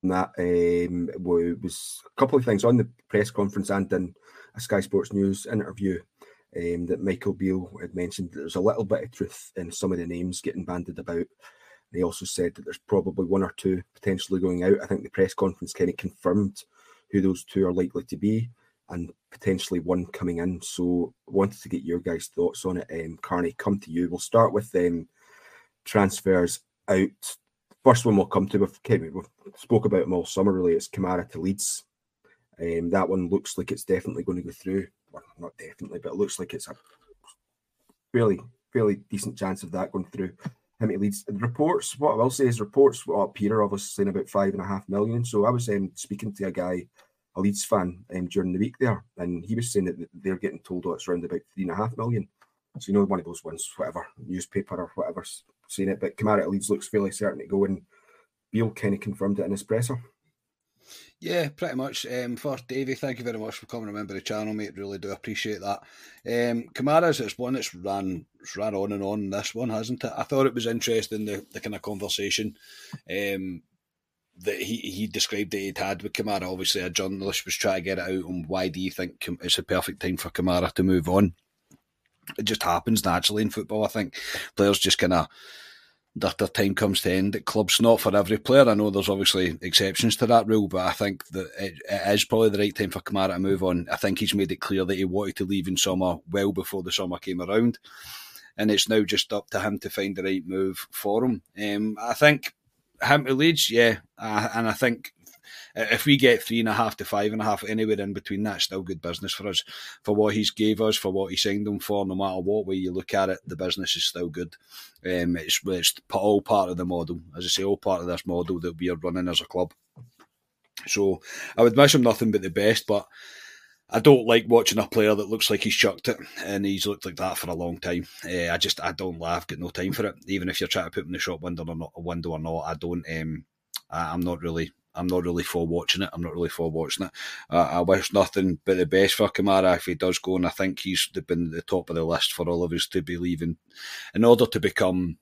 that, um, was a couple of things on the press conference and in a Sky Sports News interview um, that Michael Beale had mentioned that there's a little bit of truth in some of the names getting banded about. He also said that there's probably one or two potentially going out. I think the press conference kind of confirmed who those two are likely to be and potentially one coming in. So wanted to get your guys' thoughts on it. Um, Carney, come to you. We'll start with um, transfers out. First one we'll come to, we've, we've spoke about them all summer really. It's Kamara to Leeds. Um, that one looks like it's definitely going to go through. Well, not definitely, but it looks like it's a fairly fairly decent chance of that going through. Him Leeds. The reports, what I will say is reports well, Peter obviously saying about five and a half million. So I was um, speaking to a guy, a Leeds fan, um, during the week there, and he was saying that they're getting told oh, it's around about three and a half million. So you know one of those ones, whatever newspaper or whatever's saying it. But Kamara at Leeds looks fairly certain to go, and Beale kind of confirmed it in his presser. Yeah, pretty much. Um, first, Davey, thank you very much for coming a member of the channel, mate. Really do appreciate that. Um, Kamara's it's one that's ran ran on and on. This one hasn't it? I thought it was interesting the, the kind of conversation um, that he, he described that he'd had with Kamara. Obviously, a journalist was trying to get it out on why do you think it's a perfect time for Kamara to move on. It just happens naturally in football. I think players just kind of that their time comes to end at clubs. Not for every player. I know there's obviously exceptions to that rule, but I think that it, it is probably the right time for Kamara to move on. I think he's made it clear that he wanted to leave in summer well before the summer came around. And it's now just up to him to find the right move for him. Um, I think him to Leeds, yeah. Uh, and I think if we get three and a half to five and a half, anywhere in between, that's still good business for us. For what he's gave us, for what he signed them for, no matter what way you look at it, the business is still good. Um, it's, it's all part of the model, as I say, all part of this model that we are running as a club. So I would wish him nothing but the best, but I don't like watching a player that looks like he's chucked it, and he's looked like that for a long time. Uh, I just I don't laugh, got no time for it. Even if you're trying to put him in the shop window or not, window or not, I don't. Um, I, am not really. I'm not really for watching it. I'm not really for watching it. Uh, I wish nothing but the best for Kamara if he does go, and I think he's been at the top of the list for all of us to be leaving in order to become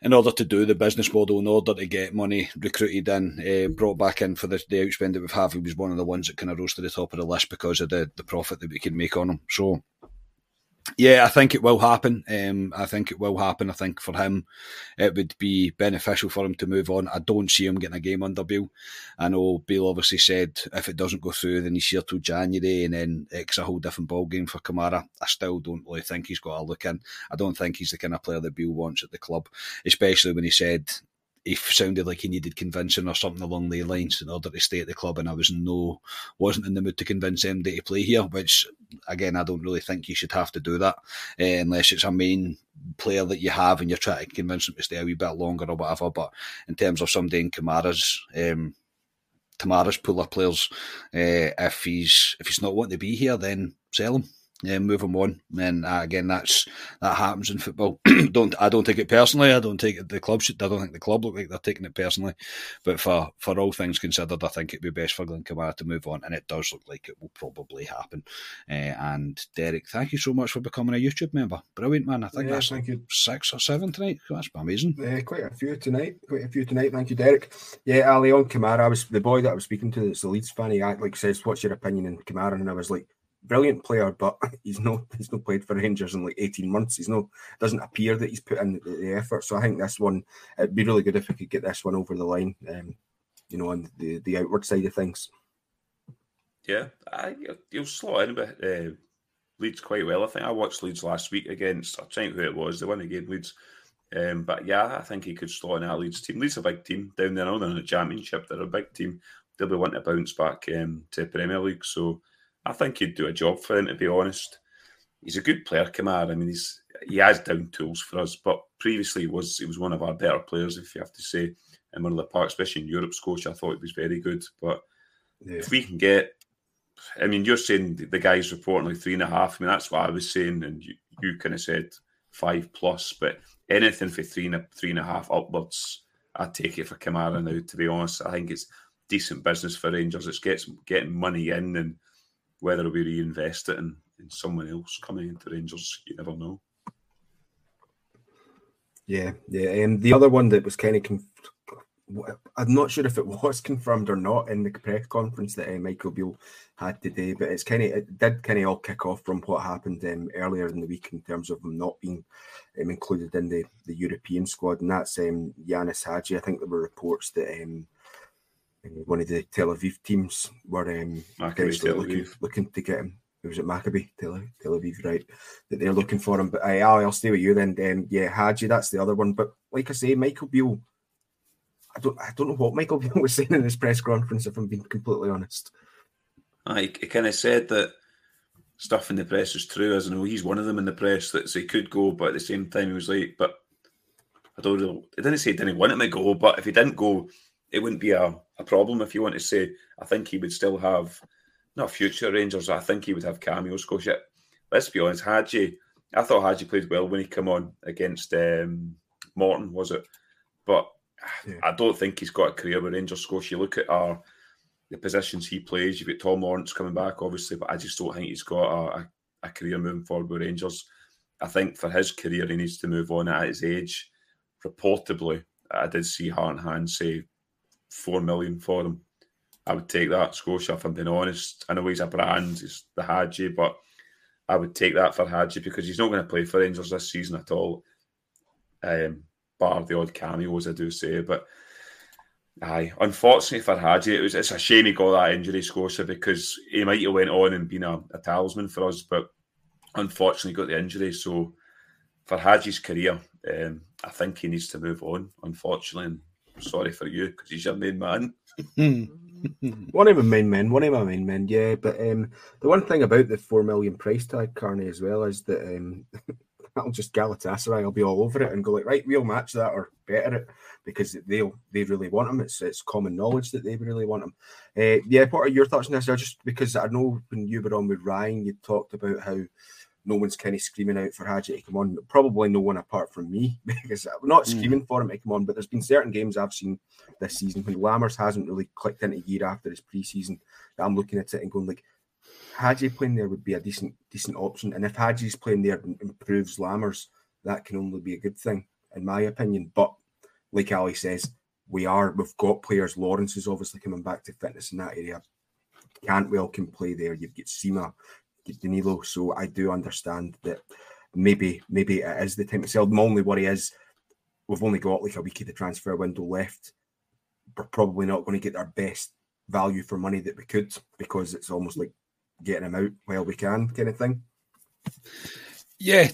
in order to do the business model, in order to get money recruited in, uh, brought back in for the, the outspend that we've had, he was one of the ones that kind of rose to the top of the list because of the, the profit that we can make on him. So yeah, I think it will happen. Um, I think it will happen. I think for him, it would be beneficial for him to move on. I don't see him getting a game under Bill. I know Bill obviously said if it doesn't go through, then he's here till January, and then it's a whole different ball game for Kamara. I still don't really think he's got a look in. I don't think he's the kind of player that Bill wants at the club, especially when he said he sounded like he needed convincing or something along the lines in order to stay at the club, and I was no wasn't in the mood to convince MD to play here. Which again, I don't really think you should have to do that uh, unless it's a main player that you have and you're trying to convince him to stay a wee bit longer or whatever. But in terms of somebody in Kamara's um, Kamara's pool of players, uh, if he's if he's not wanting to be here, then sell him yeah, move them on. And uh, again, that's that happens in football. don't I don't take it personally. I don't take it. The club should. I don't think the club look like they're taking it personally. But for for all things considered, I think it'd be best for Glenn Kamara to move on, and it does look like it will probably happen. Uh, and Derek, thank you so much for becoming a YouTube member. Brilliant man. I think yeah, that's like six or seven tonight. That's amazing. Yeah, quite a few tonight. Quite a few tonight. Thank you, Derek. Yeah, Ali on Kamara. I was the boy that I was speaking to. That's the Leeds fan. He like says, "What's your opinion in Kamara?" And I was like brilliant player, but he's no he's not played for Rangers in like eighteen months. He's no doesn't appear that he's put in the, the, effort. So I think this one it'd be really good if we could get this one over the line. Um, you know, on the the outward side of things. Yeah, I, you'll slot in with uh, Leeds quite well. I think I watched Leeds last week against. I'm trying who it was. They won again, Leeds. Um, but yeah, I think he could slot in that Leeds team. Leeds a big team down there. they're in the Championship, they're a big team. They'll be wanting to bounce back um, to Premier League. So I think he'd do a job for him. To be honest, he's a good player, Kamara. I mean, he's he has down tools for us, but previously he was he was one of our better players, if you have to say, in one of the parks, especially in Europe. Scotia, I thought he was very good. But yeah. if we can get, I mean, you're saying the guy's reporting like three and a half. I mean, that's what I was saying, and you, you kind of said five plus, but anything for three and a, three and a half upwards, I take it for Kamara now. To be honest, I think it's decent business for Rangers. It's gets getting money in and whether we reinvest it in, in someone else coming into Rangers, you never know. Yeah, yeah. And the other one that was kind of, conf- I'm not sure if it was confirmed or not in the press conference that uh, Michael Beale had today, but it's kind of it did kind of all kick off from what happened um, earlier in the week in terms of him not being um, included in the, the European squad, and that's um, Ianis Hagi. I think there were reports that um, one of the Tel Aviv teams were um, potentially looking, looking to get him. It was at Maccabi, Tel, Tel Aviv, right? That they're looking for him. But uh, I'll stay with you then. Um, yeah, Hagi, that's the other one. But like I say, Michael Beale, I don't, I don't know what Michael Beale was saying in his press conference. If I'm being completely honest, I he kind of said that stuff in the press is true. As I know, he's one of them in the press that he could go, but at the same time, he was like, but I don't know. He didn't say he didn't want him to go, but if he didn't go, it wouldn't be a, a problem if you want to say. I think he would still have not future Rangers. I think he would have cameos. Because let's be honest, Hagi. I thought Hagi played well when he came on against um, Morton, was it? But yeah. I don't think he's got a career with Rangers. Scotia. You look at our the positions he plays. You've got Tom Lawrence coming back, obviously, but I just don't think he's got a, a, a career moving forward with Rangers. I think for his career, he needs to move on at his age. Reportedly, I did see Heart and Hand say four million for him. I would take that Scotia if I'm being honest. I know he's a brand, he's the Hagi, but I would take that for Hagi because he's not going to play for Rangers this season at all. Um, bar the odd cameos, I do say. But aye, unfortunately for Hagi, it was it's a shame he got that injury, Scotia, because he might have went on and been a, a talisman for us, but unfortunately got the injury. So for Hagi's career, um, I think he needs to move on, unfortunately. And sorry for you because he's your main man. one of my main men, one of my main men, yeah. But um, the one thing about the four million price tag, Carney, as well, is that um, that'll just Galatasaray I'll be all over it and go like, right, we'll match that or better it because they'll they really want him. It's it's common knowledge that they really want him. Uh, yeah, what are your thoughts on this? Just because I know when you were on with Ryan, you talked about how no one's kind of screaming out for Hagi to come on. Probably no one apart from me because I'm not mm. screaming mm. for him to come on. But there's been certain games I've seen this season when Lammers hasn't really clicked into a year after his preseason that I'm looking at it and going like, Hagi playing there would be a decent decent option. And if Hagi's playing there improves Lammers, that can only be a good thing, in my opinion. But like Ali says, we are we've got players. Lawrence is obviously coming back to fitness in that area. Cantwell can play there. You've got you've Danilo. So I do understand that maybe maybe it is the time to sell. My only worry is we've only got like a week of the transfer window left. We're probably not going to get our best value for money that we could because it's almost like getting him out while we can, kind of thing. Yeah,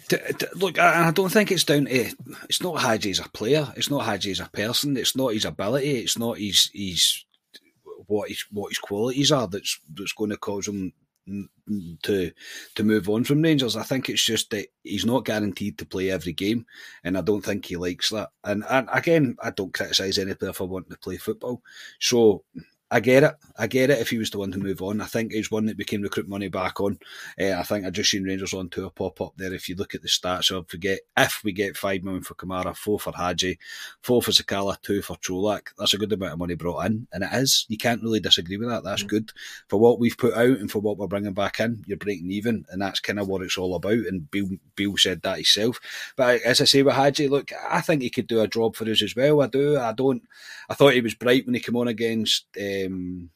look, I, I, don't think it's down to it's not Hagi as a player, it's not Hagi as a person, it's not his ability, it's not his his what his what his qualities are that's that's going to cause him to to move on from Rangers. I think it's just that he's not guaranteed to play every game, and I don't think he likes that. And and again, I don't criticise any player for wanting to play football. So I get it. I get it if he was the one to move on. I think he's one that we can recruit money back on. Uh, I think I just seen Rangers on tour pop up there. If you look at the stats, so if we get if we get five million for Kamara, four for Hagi, four for Sakala, two for Colak, that's a good amount of money brought in, and it is. You can't really disagree with that. That's mm-hmm. good for what we've put out and for what we're bringing back in. You're breaking even, and that's kind of what it's all about. And Bill, Bill said that himself. But as I say with Hagi, look, I think he could do a job for us as well. I do. I don't. I thought he was bright when he came on against. Uh, um,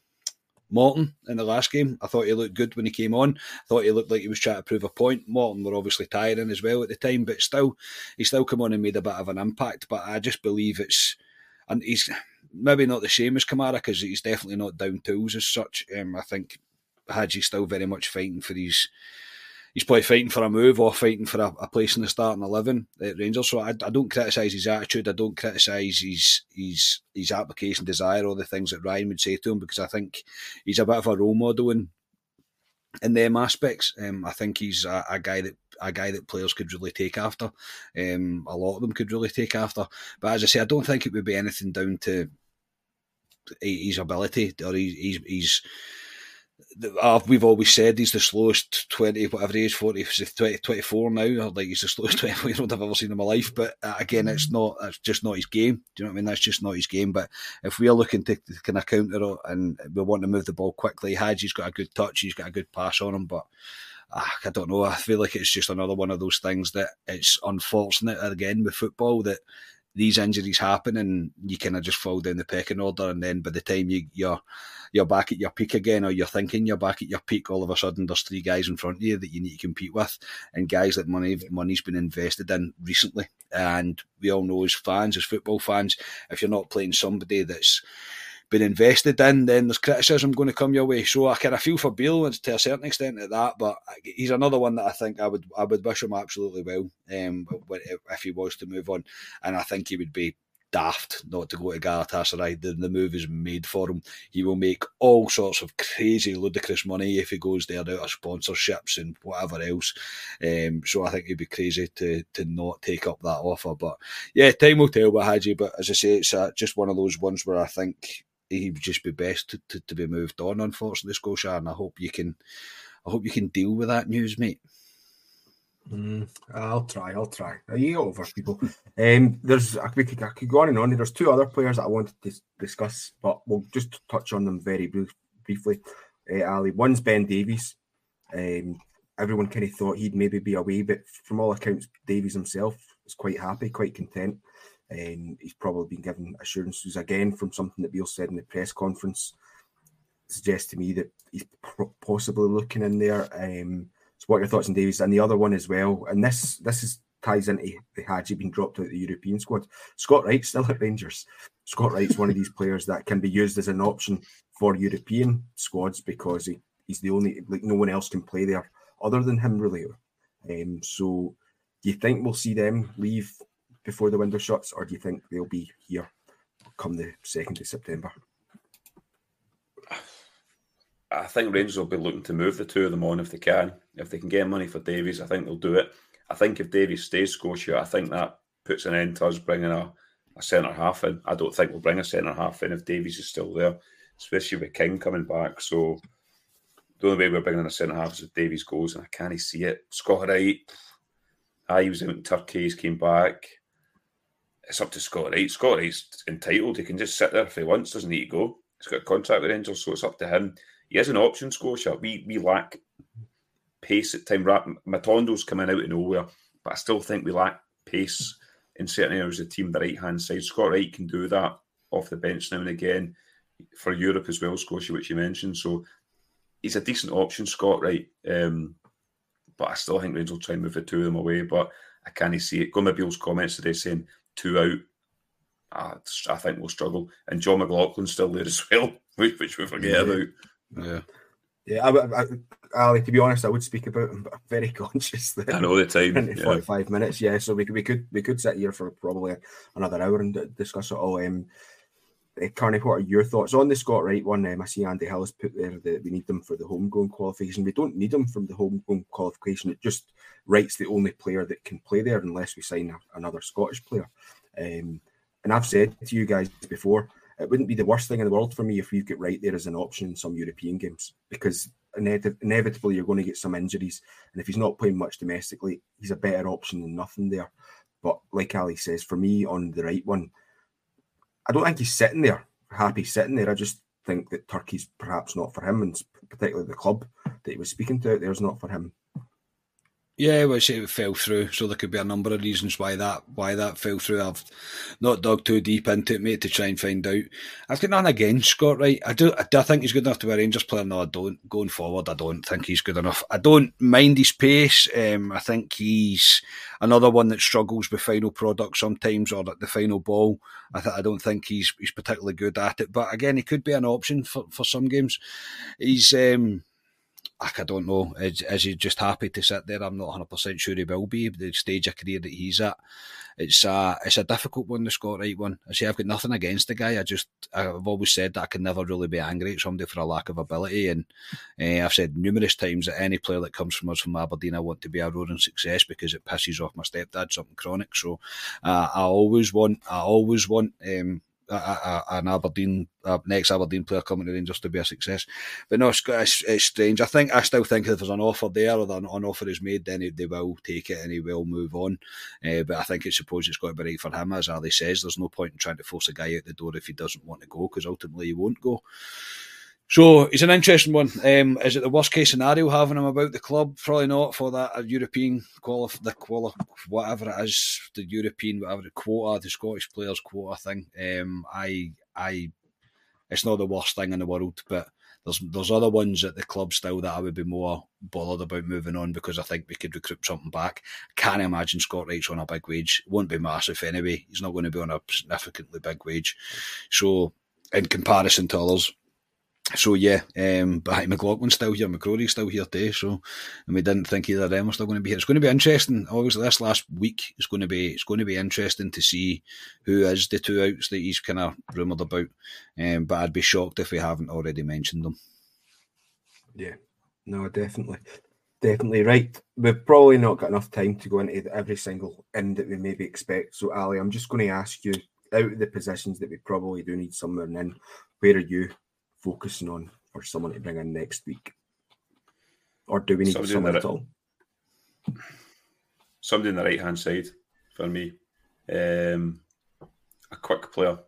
Morton in the last game. I thought he looked good when he came on. I thought he looked like he was trying to prove a point. Morton were obviously tiring as well at the time, but still, he still come on and made a bit of an impact. But I just believe it's, and he's maybe not the same as Kamara because he's definitely not down tools as such. Um, I think Hagi's still very much fighting for his he's probably fighting for a move or fighting for a, a place in the starting eleven at Rangers. So I, I don't criticise his attitude. I don't criticise his his his application desire or the things that Ryan would say to him because I think he's a bit of a role model in in them aspects. Um, I think he's a, a, guy that a guy that players could really take after. Um, a lot of them could really take after. But as I say, I don't think it would be anything down to his ability or his, his uh, we've always said he's the slowest 20, whatever he is, 40, 20, 24 now, like he's the slowest 24 year old I've ever seen in my life. But uh, again, it's not, it's just not his game. Do you know what I mean? That's just not his game. But if we are looking to, to kind of counter it and we want to move the ball quickly, Hagi's got a good touch, he's got a good pass on him, but uh, I don't know. I feel like it's just another one of those things that it's unfortunate again with football that these injuries happen and you kind of just fall down the pecking order. And then by the time you, you're you're back at your peak again, or you're thinking you're back at your peak, all of a sudden there's three guys in front of you that you need to compete with, and guys that money money's been invested in recently. And we all know as fans, as football fans, if you're not playing somebody that's been invested in, then there's criticism going to come your way. So I kind of feel for Beale to a certain extent at that, but he's another one that I think I would I would wish him absolutely well um, if he was to move on, and I think he would be daft not to go to Galatasaray. The, the move is made for him. He will make all sorts of crazy, ludicrous money if he goes there out of sponsorships and whatever else. Um, so I think he'd be crazy to to not take up that offer. But yeah, time will tell with. But as I say, it's uh, just one of those ones where I think he would just be best to, to, to be moved on. Unfortunately, Scotia, and I hope you can, I hope you can deal with that news, mate. Mm, I'll try. I'll try. You over people. Um, there's I could, I could go on and on. There's two other players that I wanted to discuss, but we'll just touch on them very brief, briefly. Uh, Ali, one's Ben Davies. Um, everyone kind of thought he'd maybe be away, but from all accounts, Davies himself is quite happy, quite content. Um, he's probably been given assurances again from something that Beale said in the press conference. Suggests to me that he's possibly looking in there. Um, so, what are your thoughts on Davies? And the other one as well, and this this is ties into the Hagi being dropped out of the European squad. Scott Wright still at Rangers. Scott Wright's one of these players that can be used as an option for European squads because he, he's the only like no one else can play there other than him really. Um, so do you think we'll see them leave before the window shuts, or do you think they'll be here come the second of September? I think Rangers will be looking to move the two of them on if they can. If they can get money for Davies, I think they'll do it. I think if Davies stays Scotia, I think that puts an end to us bringing a, a centre half in. I don't think we'll bring a centre half in if Davies is still there, especially with King coming back. So the only way we're bringing in a centre half is if Davies goes, and I can't see it. Scott Wright, ah, he was in Turkey, he's came back. It's up to Scott Wright. Scott Wright's entitled. He can just sit there if he wants, doesn't need to go. He's got a contract with Rangers, so it's up to him. He has an option, Scotia. We we lack pace at time. Matondo's coming out of nowhere, but I still think we lack pace in certain areas of the team, the right hand side. Scott Wright can do that off the bench now and again for Europe as well, Scotia, which you mentioned. So he's a decent option, Scott Wright. Um, but I still think Rangers will try and move the two of them away. But I can't see it. Goma comments today saying two out. Uh, I think we'll struggle. And Jon McLaughlin's still there as well, which, which we forget yeah. about. Yeah. Yeah, I, I, Ali, to be honest, I would speak about him, but I'm very conscious that I know the time. Yeah. Forty-five minutes, yeah. So we could we could we could sit here for probably another hour and discuss it all. Um, uh, Carney, what are your thoughts on the Scott Wright one? Um, I see Andy Hill has put there that we need them for the homegrown qualification. We don't need them from the homegrown qualification. It just Wright's the only player that can play there unless we sign a, another Scottish player. Um, and I've said to you guys before, it wouldn't be the worst thing in the world for me if we get Wright there as an option in some European games because inevitably you're going to get some injuries. And if he's not playing much domestically, he's a better option than nothing there. But like Ali says, for me on the right one, I don't think he's sitting there happy sitting there. I just think that Turkey's perhaps not for him, and particularly the club that he was speaking to out there is not for him. Yeah, well, it fell through, so there could be a number of reasons why that why that fell through. I've not dug too deep into it, mate, to try and find out. I've got nothing against Scott Wright. I do, I do think he's good enough to be a Rangers player. No, I don't. Going forward, I don't think he's good enough. I don't mind his pace. Um, I think he's another one that struggles with final product sometimes, or at the final ball. I, th- I don't think he's he's particularly good at it. But again, he could be an option for, for some games. He's um, I don't know. Is, is, he just happy to sit there? I'm not 100 percent sure he will be. The stage of career that he's at, it's a it's a difficult one. The Scott Wright one. I say I've got nothing against the guy. I just I've always said that I can never really be angry at somebody for a lack of ability. And uh, I've said numerous times that any player that comes from us from Aberdeen, I want to be a roaring success because it pisses off my stepdad something chronic. So uh, I always want I always want. Um, a, a, an Aberdeen, next Aberdeen player coming to Rangers to be a success. But no, it's, it's, it's, strange. I think I still think if there's an offer there or an, an offer is made, then they will take it and he will move on. Uh, but I think it's suppose it's got to be right for him, as Ali says. There's no point in trying to force a guy out the door if he doesn't want to go, because ultimately he won't go. So it's an interesting one. Um, is it the worst case scenario having him about the club? Probably not for that European qualif the quali whatever it is, the European whatever the quota, the Scottish players quota thing. Um, I I it's not the worst thing in the world, but there's there's other ones at the club still that I would be more bothered about moving on because I think we could recruit something back. Can't imagine Scott Wright's on a big wage. Won't be massive anyway. He's not going to be on a significantly big wage. So in comparison to others, so yeah, um, but McLaughlin's still here, McCrorie's still here too. So, and we didn't think either of them were still going to be here. It's going to be interesting. Obviously, this last week is going to be it's going to be interesting to see who is the two outs that he's kind of rumoured about. Um, but I'd be shocked if we haven't already mentioned them. Yeah, no, definitely, definitely right. We've probably not got enough time to go into every single end that we maybe expect. So, Ali, I'm just going to ask you out of the positions that we probably do need somewhere in. Where are you focusing on for someone to bring in next week? Or do we need somebody someone at all? Somebody on the right hand side for me. Um, a quick player.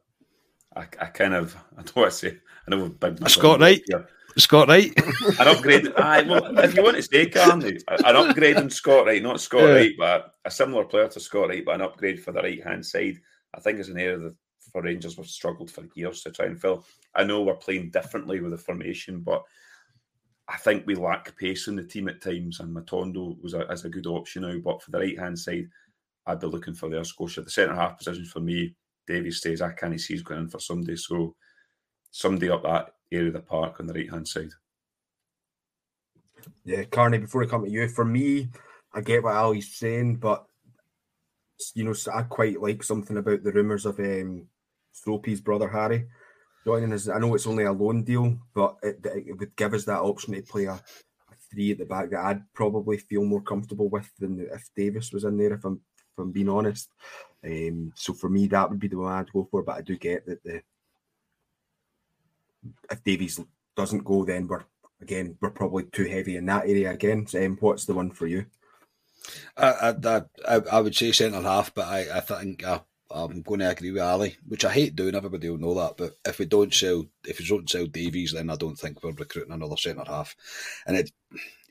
I, I kind of I don't want to say I know big Scott Wright. Here. Scott Wright. an upgrade. aye, well, if you want to say Carney, an upgrade in Scott Wright, not Scott yeah. Wright, but a similar player to Scott Wright, but an upgrade for the right hand side. I think is an area that for Rangers we've struggled for years to try and fill. I know we're playing differently with the formation, but I think we lack pace in the team at times, and Matondo was a, as a good option now. But for the right hand side, I'd be looking for the Scotia. The centre half position for me, Davies stays. I can't see he's going in for somebody, so somebody up that area of the park on the right hand side. Yeah, Carney. Before I come to you, for me, I get what Ali's saying, but you know, I quite like something about the rumours of um, Soapy's brother Harry joining us. I know it's only a loan deal, but it, it, would give us that option to play a, three at the back that I'd probably feel more comfortable with than if Davies was in there. If I'm if I'm being honest, um, so for me that would be the one I'd go for. But I do get that the if Davies doesn't go, then we're again we're probably too heavy in that area again. So, um, what's the one for you? I, I, I, I would say centre half, but I, I think I, I'm going to agree with Ali, which I hate doing. Everybody will know that. But if we don't sell, if we don't sell Davies, then I don't think we're recruiting another centre half. And it,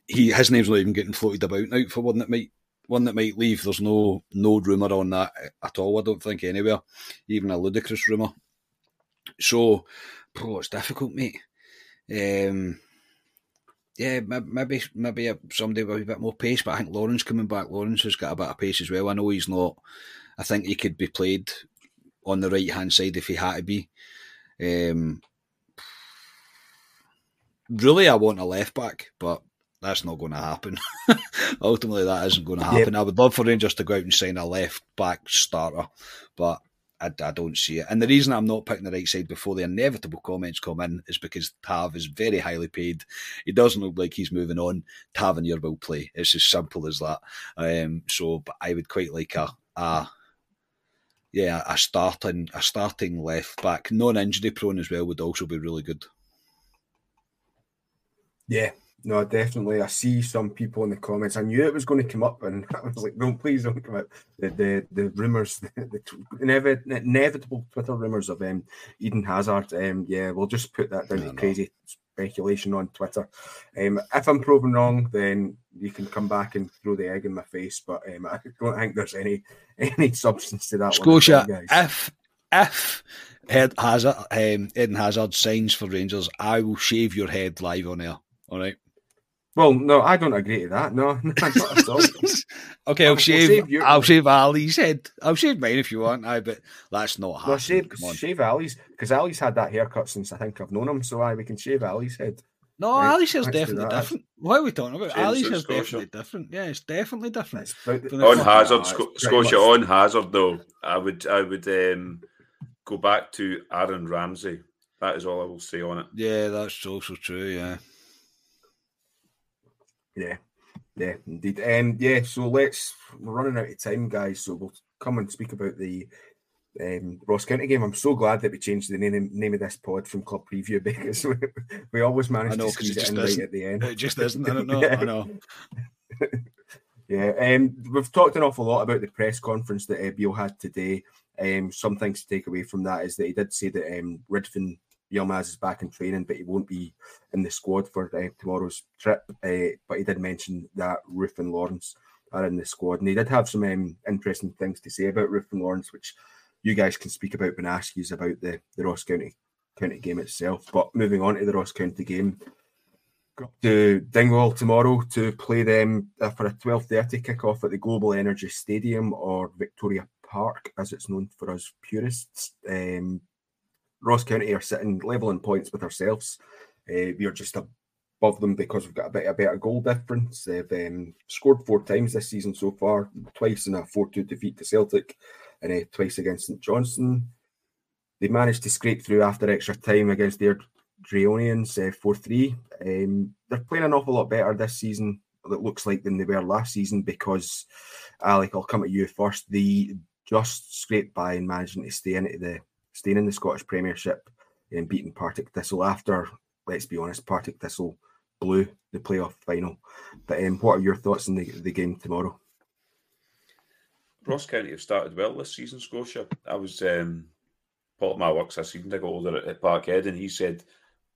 he his name's not even getting floated about now for one that might one that might leave. There's no no rumour on that at all. I don't think anywhere, even a ludicrous rumour. So, bro, it's difficult, mate. Um, yeah, maybe maybe somebody with a bit more pace, but I think Lawrence coming back. Lawrence has got a bit of pace as well. I know he's not. I think he could be played on the right hand side if he had to be. Um, really, I want a left back, but that's not going to happen. Ultimately, that isn't going to happen. Yep. I would love for Rangers to go out and sign a left back starter, but I, I, don't see it. And the reason I'm not picking the right side before the inevitable comments come in is because Tav is very highly paid. He doesn't look like he's moving on. Tav and your will play. It's as simple as that. Um, so, but I would quite like a, a yeah, a starting a starting left back, non-injury prone as well, would also be really good. Yeah, no, definitely. I see some people in the comments. I knew it was going to come up, and I was like, "No, please don't come up." The the, the rumors, the, the inevitable Twitter rumors of um, Eden Hazard. Um, yeah, we'll just put that down to crazy speculation on Twitter. Um, if I'm proven wrong, then you can come back and throw the egg in my face. But um, I don't think there's any any substance to that. Scotia, one, if if Ed Hazard, um, Eden Hazard signs for Rangers, I will shave your head live on air. All right. Well, no, I don't agree to that. No, not at all. okay, I'll, I'll shave. Save your... I'll shave Ali's head. I'll shave mine if you want. I, but that's not happening. No, shave, shave Ali's because Ali's had that haircut since I think I've known him. So I we can shave Ali's head. No, right, Ali's hair's definitely different. What are we talking about? Ali's hair's definitely different. Yeah, it's definitely different. It's on Hazard, Sc- Scotia on Hazard though. I would, I would um, go back to Aaron Ramsey. That is all I will say on it. Yeah, that's also true. Yeah. Yeah, yeah, indeed. Um, yeah, so let's we're running out of time, guys. So we'll come and speak about the um, Ross County game. I'm so glad that we changed the name name of this pod from Club Preview because we, we always manage know, to squeeze it, it in right at the end. It just isn't. I don't know. yeah. I know. yeah, um, we've talked an awful lot about the press conference that uh, Beale had today. Um, some things to take away from that is that he did say that um, Ridvan Yilmaz is back in training, but he won't be in the squad for uh, tomorrow's trip. Uh, but he did mention that Roofe and Lawrence are in the squad, and he did have some um, interesting things to say about Roofe and Lawrence, which you guys can speak about when ask you about the, the Ross County County game itself. But moving on to the Ross County game, go to Dingwall tomorrow to play them uh, for a 12.30 kickoff at the Global Energy Stadium or Victoria Park, as it's known for us purists. Um, Ross County are sitting level in points with ourselves. Uh, we are just above them because we've got a bit a better goal difference. They've um, scored four times this season so far, twice in a 4 2 defeat to Celtic and uh, twice against St Johnstone. They managed to scrape through after extra time against their Drayonians uh, 4 3. Um, they're playing an awful lot better this season, it looks like, than they were last season because, Alec, I'll come at you first. They just scraped by and managing to stay into the staying in the Scottish Premiership and beating Partick Thistle after, let's be honest, Partick Thistle blew the playoff final. But um, what are your thoughts on the, the game tomorrow? Ross County have started well this season, Scotia. I was um, of my works a season ago older at, at Parkhead, and he said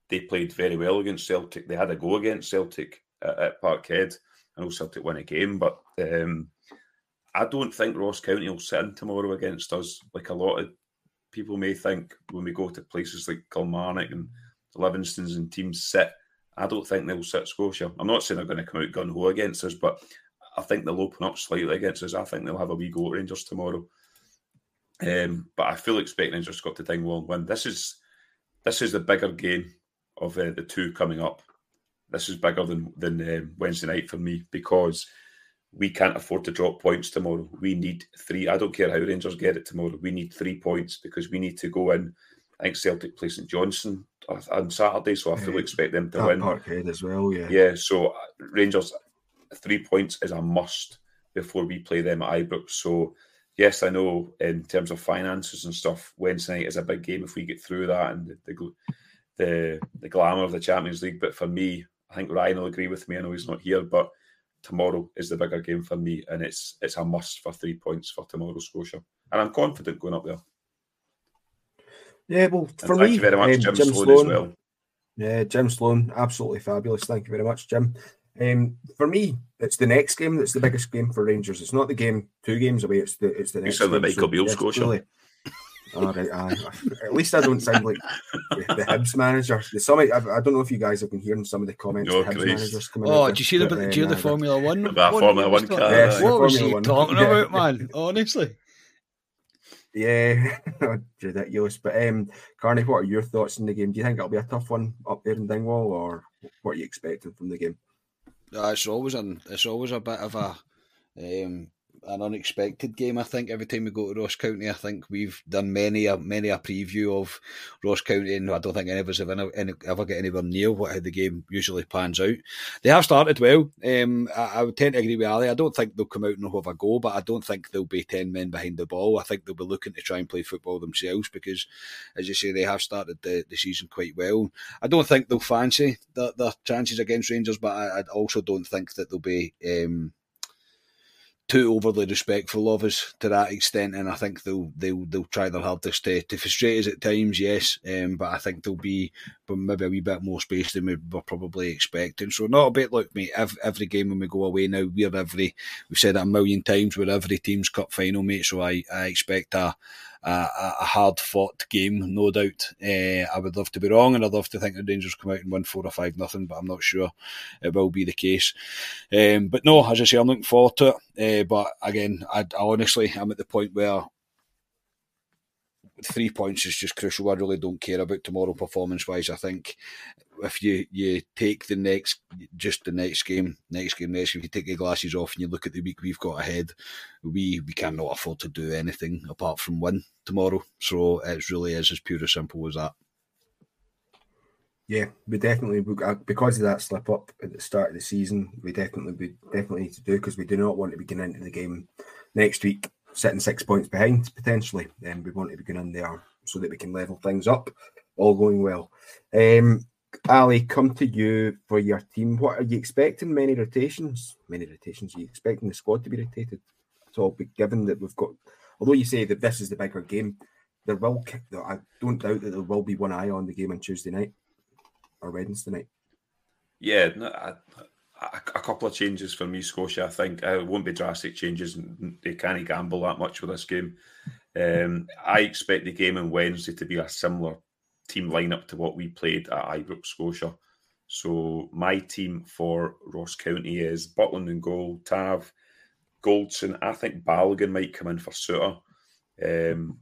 they played very well against Celtic. They had a go against Celtic at, at Parkhead. I know Celtic won a game, but um, I don't think Ross County will sit in tomorrow against us like a lot of people may think when we go to places like Kilmarnock and Livingston's and teams sit, I don't think they'll sit Scotia. I'm not saying they're going to come out gun ho against us, but I think they'll open up slightly against us. I think they'll have a wee go at Rangers tomorrow. Um, but I feel expect Rangers got to Dingwall and win. This is this is the bigger game of uh, the two coming up. This is bigger than than um, Wednesday night for me because we can't afford to drop points tomorrow. We need three. I don't care how Rangers get it tomorrow. We need three points because we need to go in I think Celtic play St Johnstone on Saturday, so I fully expect them to win. Parkhead as well, yeah. Yeah, so uh, Rangers three points is a must before we play them at Ibrox. So yes, I know in terms of finances and stuff, Wednesday night is a big game if we get through that and the the, the, the glamour of the Champions League. But for me, I think Ryan will agree with me. I know he's not here, but tomorrow is the bigger game for me, and it's it's a must for three points for tomorrow, Scotia, and I'm confident going up there. Yeah, well, for and me, thank you very much, um, Jim, Jim Sloan, Sloan, as well. Yeah, Jim Sloan, absolutely fabulous. Thank you very much, Jim. Um, for me, it's the next game that's the biggest game for Rangers. It's not the game two games away. It's the it's the next. You sound like game. Michael Beale, Scotia. really. All right, aye. at least I don't sound like the, the Hibs manager. The summit. I, I don't know if you guys have been hearing some of the comments. No, the Hibs managers coming Oh, did you see the, but, did you the Formula One? That one Formula One car, Yes, What the was Formula he One. talking Yeah. about, man? Honestly. Yeah, ridiculous. But um, Carney, what are your thoughts in the game? Do you think it'll be a tough one up there in Dingwall, or what are you expecting from the game? Uh, it's always an it's always a bit of a um, an unexpected game. I think every time we go to Ross County, I think we've done many a many a preview of Ross County, and I don't think any of us have ever, any, ever get anywhere near what how the game usually pans out. They have started well. Um, I, I would tend to agree with Ali. I don't think they'll come out and have a go, but I don't think they'll be ten men behind the ball. I think they'll be looking to try and play football themselves because, as you say, they have started the, the season quite well. I don't think they'll fancy their, their chances against Rangers, but I, I also don't think that they'll be. Um, too overly respectful of us to that extent, and I think they'll they'll they'll try their hardest to, to frustrate us at times, yes. Um, but I think there'll be maybe a wee bit more space than we were probably expecting. So not a bit look, mate. Every, every game when we go away now, we're every we've said a million times. We're every team's cup final, mate. So I, I expect a a, a hard fought game, no doubt. Uh, I would love to be wrong, and I'd love to think the Rangers come out and win four or five nothing, but I'm not sure it will be the case. Um, but no, as I say, I'm looking forward to it. Uh, but again, I, I honestly, I'm at the point where three points is just crucial. I really don't care about tomorrow performance wise. I think if you you take the next just the next game, next game, next game, if you take your glasses off and you look at the week we've got ahead, we we cannot afford to do anything apart from win tomorrow. So it really is as pure as simple as that. Yeah, we definitely uh, because of that slip up at the start of the season, we definitely we definitely need to do because we do not want to be going into the game next week sitting six points behind potentially. And um, we want to be in there so that we can level things up. All going well. Um, Ali, come to you for your team. What are you expecting? Many rotations? Many rotations? Are you expecting the squad to be rotated at all? But given that we've got, although you say that this is the bigger game, there will. I don't doubt that there will be one eye on the game on Tuesday night or Wednesday night. Yeah, no, couple of changes for me, Scotia. I think uh, it won't be drastic changes. They can't gamble that much with this game. Um, I expect the game on Wednesday to be a similar team lineup to what we played at Ibrox, Scotia. So my team for Ross County is Butland and goal, Tav, Goldson. I think Balogun might come in for Souttar. Um,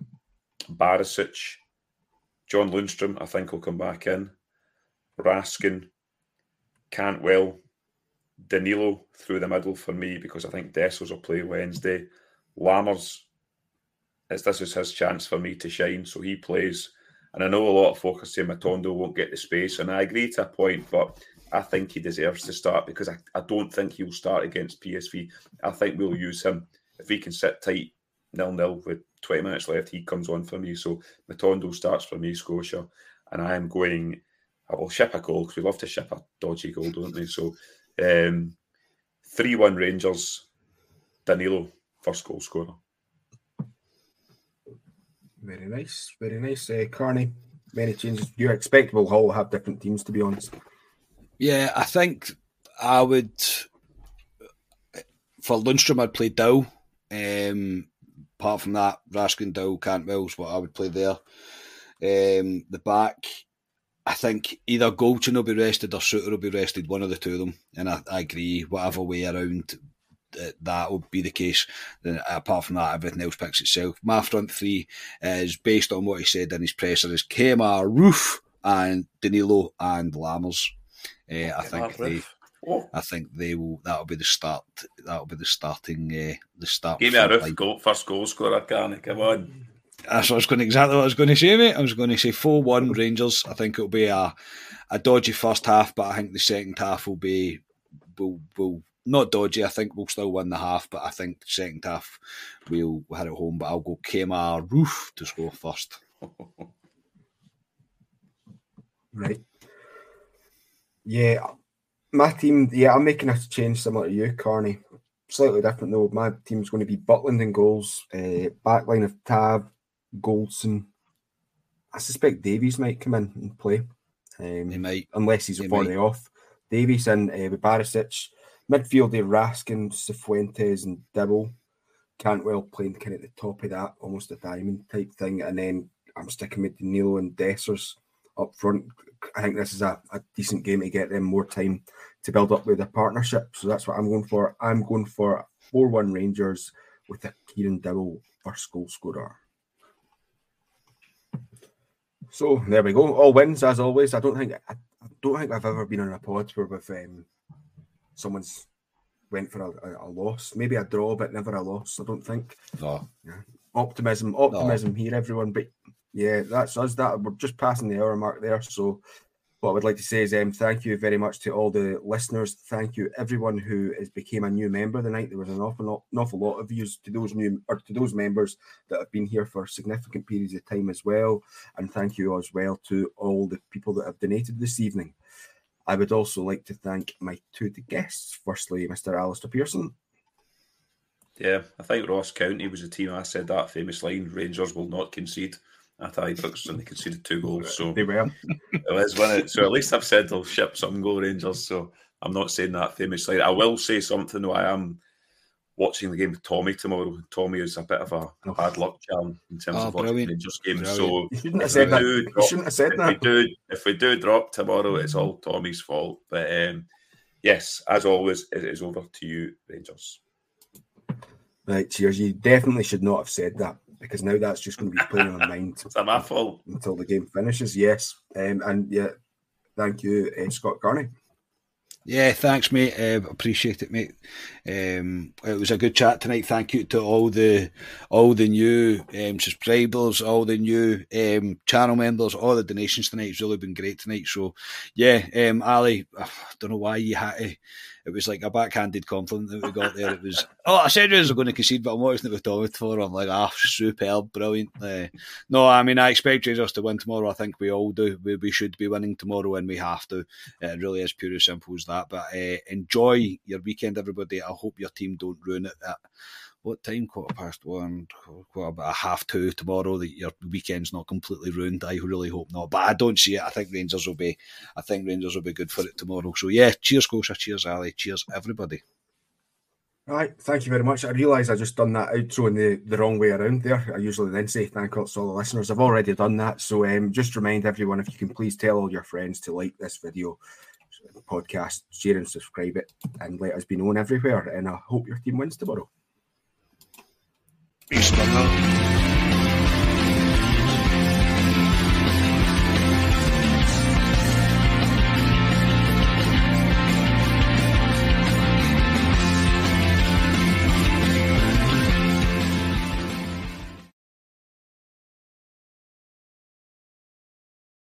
Barisic, John Lundstram, I think will come back in. Raskin, Cantwell, Danilo through the middle for me because I think Dessers will play Wednesday. Lammers, it's, this is his chance for me to shine, so he plays. And I know a lot of focus say Matondo won't get the space, and I agree to a point, but I think he deserves to start because I, I don't think he'll start against PSV. I think we'll use him. If he can sit tight, nil nil with 20 minutes left, he comes on for me. So Matondo starts for me, Scotia, and I am going. I will ship a goal because we love to ship a dodgy goal, don't we? So, um, 3 1 Rangers, Danilo, first goal scorer. Very nice, very nice. Uh, Carney, many changes. Do You expect we'll all have different teams, to be honest. Yeah, I think I would. For Lundstram, I'd play Dow. Um, apart from that, Raskin, Dow, Cantwell's what I would play there. Um, the back, I think either Goldson will be rested or Souttar will be rested, one of the two of them. And I, I agree, whatever way around that, will be the case. Then apart from that, everything else picks itself. My front three is based on what he said in his presser is Kemar, Roofe, and Danilo and Lammers. Uh, I think they, Oh, I think they will. That'll be the start. That'll be the starting. Uh, the start. give me a Roofe goal, first goal scorer, Carney. Come on. That's what I was going to, exactly what I was going to say, mate. I was going to say 4 1 Rangers. I think it'll be a, a dodgy first half, but I think the second half will be will will not dodgy. I think we'll still win the half, but I think second half we'll hit it home. But I'll go Kemar Roofe to score first. Right. Yeah, my team. Yeah, I'm making a change similar to you, Carney. Slightly different though. My team's going to be Butland in goals. Uh, backline of Tav, Goldson. I suspect Davies might come in and play. Um, he might, unless he's already off. Davies and uh, with Barisic. Midfield, Raskin, Cifuentes, and Dowell. Cantwell playing kind of at the top of that, almost a diamond type thing. And then I'm sticking with Danilo and Dessers up front. I think this is a, a decent game to get them more time to build up with their partnership. So that's what I'm going for. I'm going for 4 1 Rangers with a Kieran Dowell first goal scorer. So there we go. All wins as always. I don't think I, I don't think I've ever been on a pod where with um, someone's went for a, a, loss. Maybe a draw, but never a loss. I don't think. No. Yeah. Optimism, optimism no. here, everyone. But yeah, that's us. That we're just passing the hour mark there. So what I would like to say is um, thank you very much to all the listeners. Thank you everyone who has became a new member tonight. There was an awful an awful lot of views to those new or to those members that have been here for significant periods of time as well. And thank you as well to all the people that have donated this evening. I would also like to thank my two guests. Firstly, Mr. Alistair Pearson. Yeah, I think Ross County was the team I said that famous line Rangers will not concede at Ibrox and they conceded two goals. So they were. it was. So at least I've said they'll ship some goal Rangers. So I'm not saying that famous line. I will say something though. I am watching the game with Tommy tomorrow. Tommy is a bit of a, a bad luck charm in terms oh, of watching brilliant. Rangers games. So you shouldn't have said that. Drop, shouldn't have said if that. We do, if we do drop tomorrow, it's all Tommy's fault. But um, yes, as always, it is over to you, Rangers. Right, cheers. You definitely should not have said that because now that's just going to be playing on my mind. That my fault? Until the game finishes, yes. Um, and yeah, thank you, uh, Scott Carney. Yeah, thanks, mate. Uh, appreciate it, mate. Um, it was a good chat tonight. Thank you to all the all the new um, subscribers, all the new um, channel members, all the donations tonight. It's really been great tonight. So, yeah, um, Ali, I don't know why you had to it was like a backhanded compliment that we got there. It was, oh, I said you was going to concede, but I'm watching it with Tommy for. I'm like, ah, oh, superb, brilliant. Uh, no, I mean, I expect Rangers to win tomorrow. I think we all do. We, we should be winning tomorrow, and we have to. It really is pure as simple as that. But uh, enjoy your weekend, everybody. I hope your team don't ruin it what time? Quarter past one, quarter about a half two tomorrow. That your weekend's not completely ruined. I really hope not, but I don't see it. I think Rangers will be. I think Rangers will be good for it tomorrow. So yeah, cheers, Scotia. Cheers, Ali. Cheers, everybody. Right, thank you very much. I realise I just done that outro in the, the wrong way around there. I usually then say thank you to all the listeners. I've already done that. So um, just remind everyone if you can please tell all your friends to like this video, podcast, share and subscribe it, and let us be known everywhere. And I hope your team wins tomorrow. East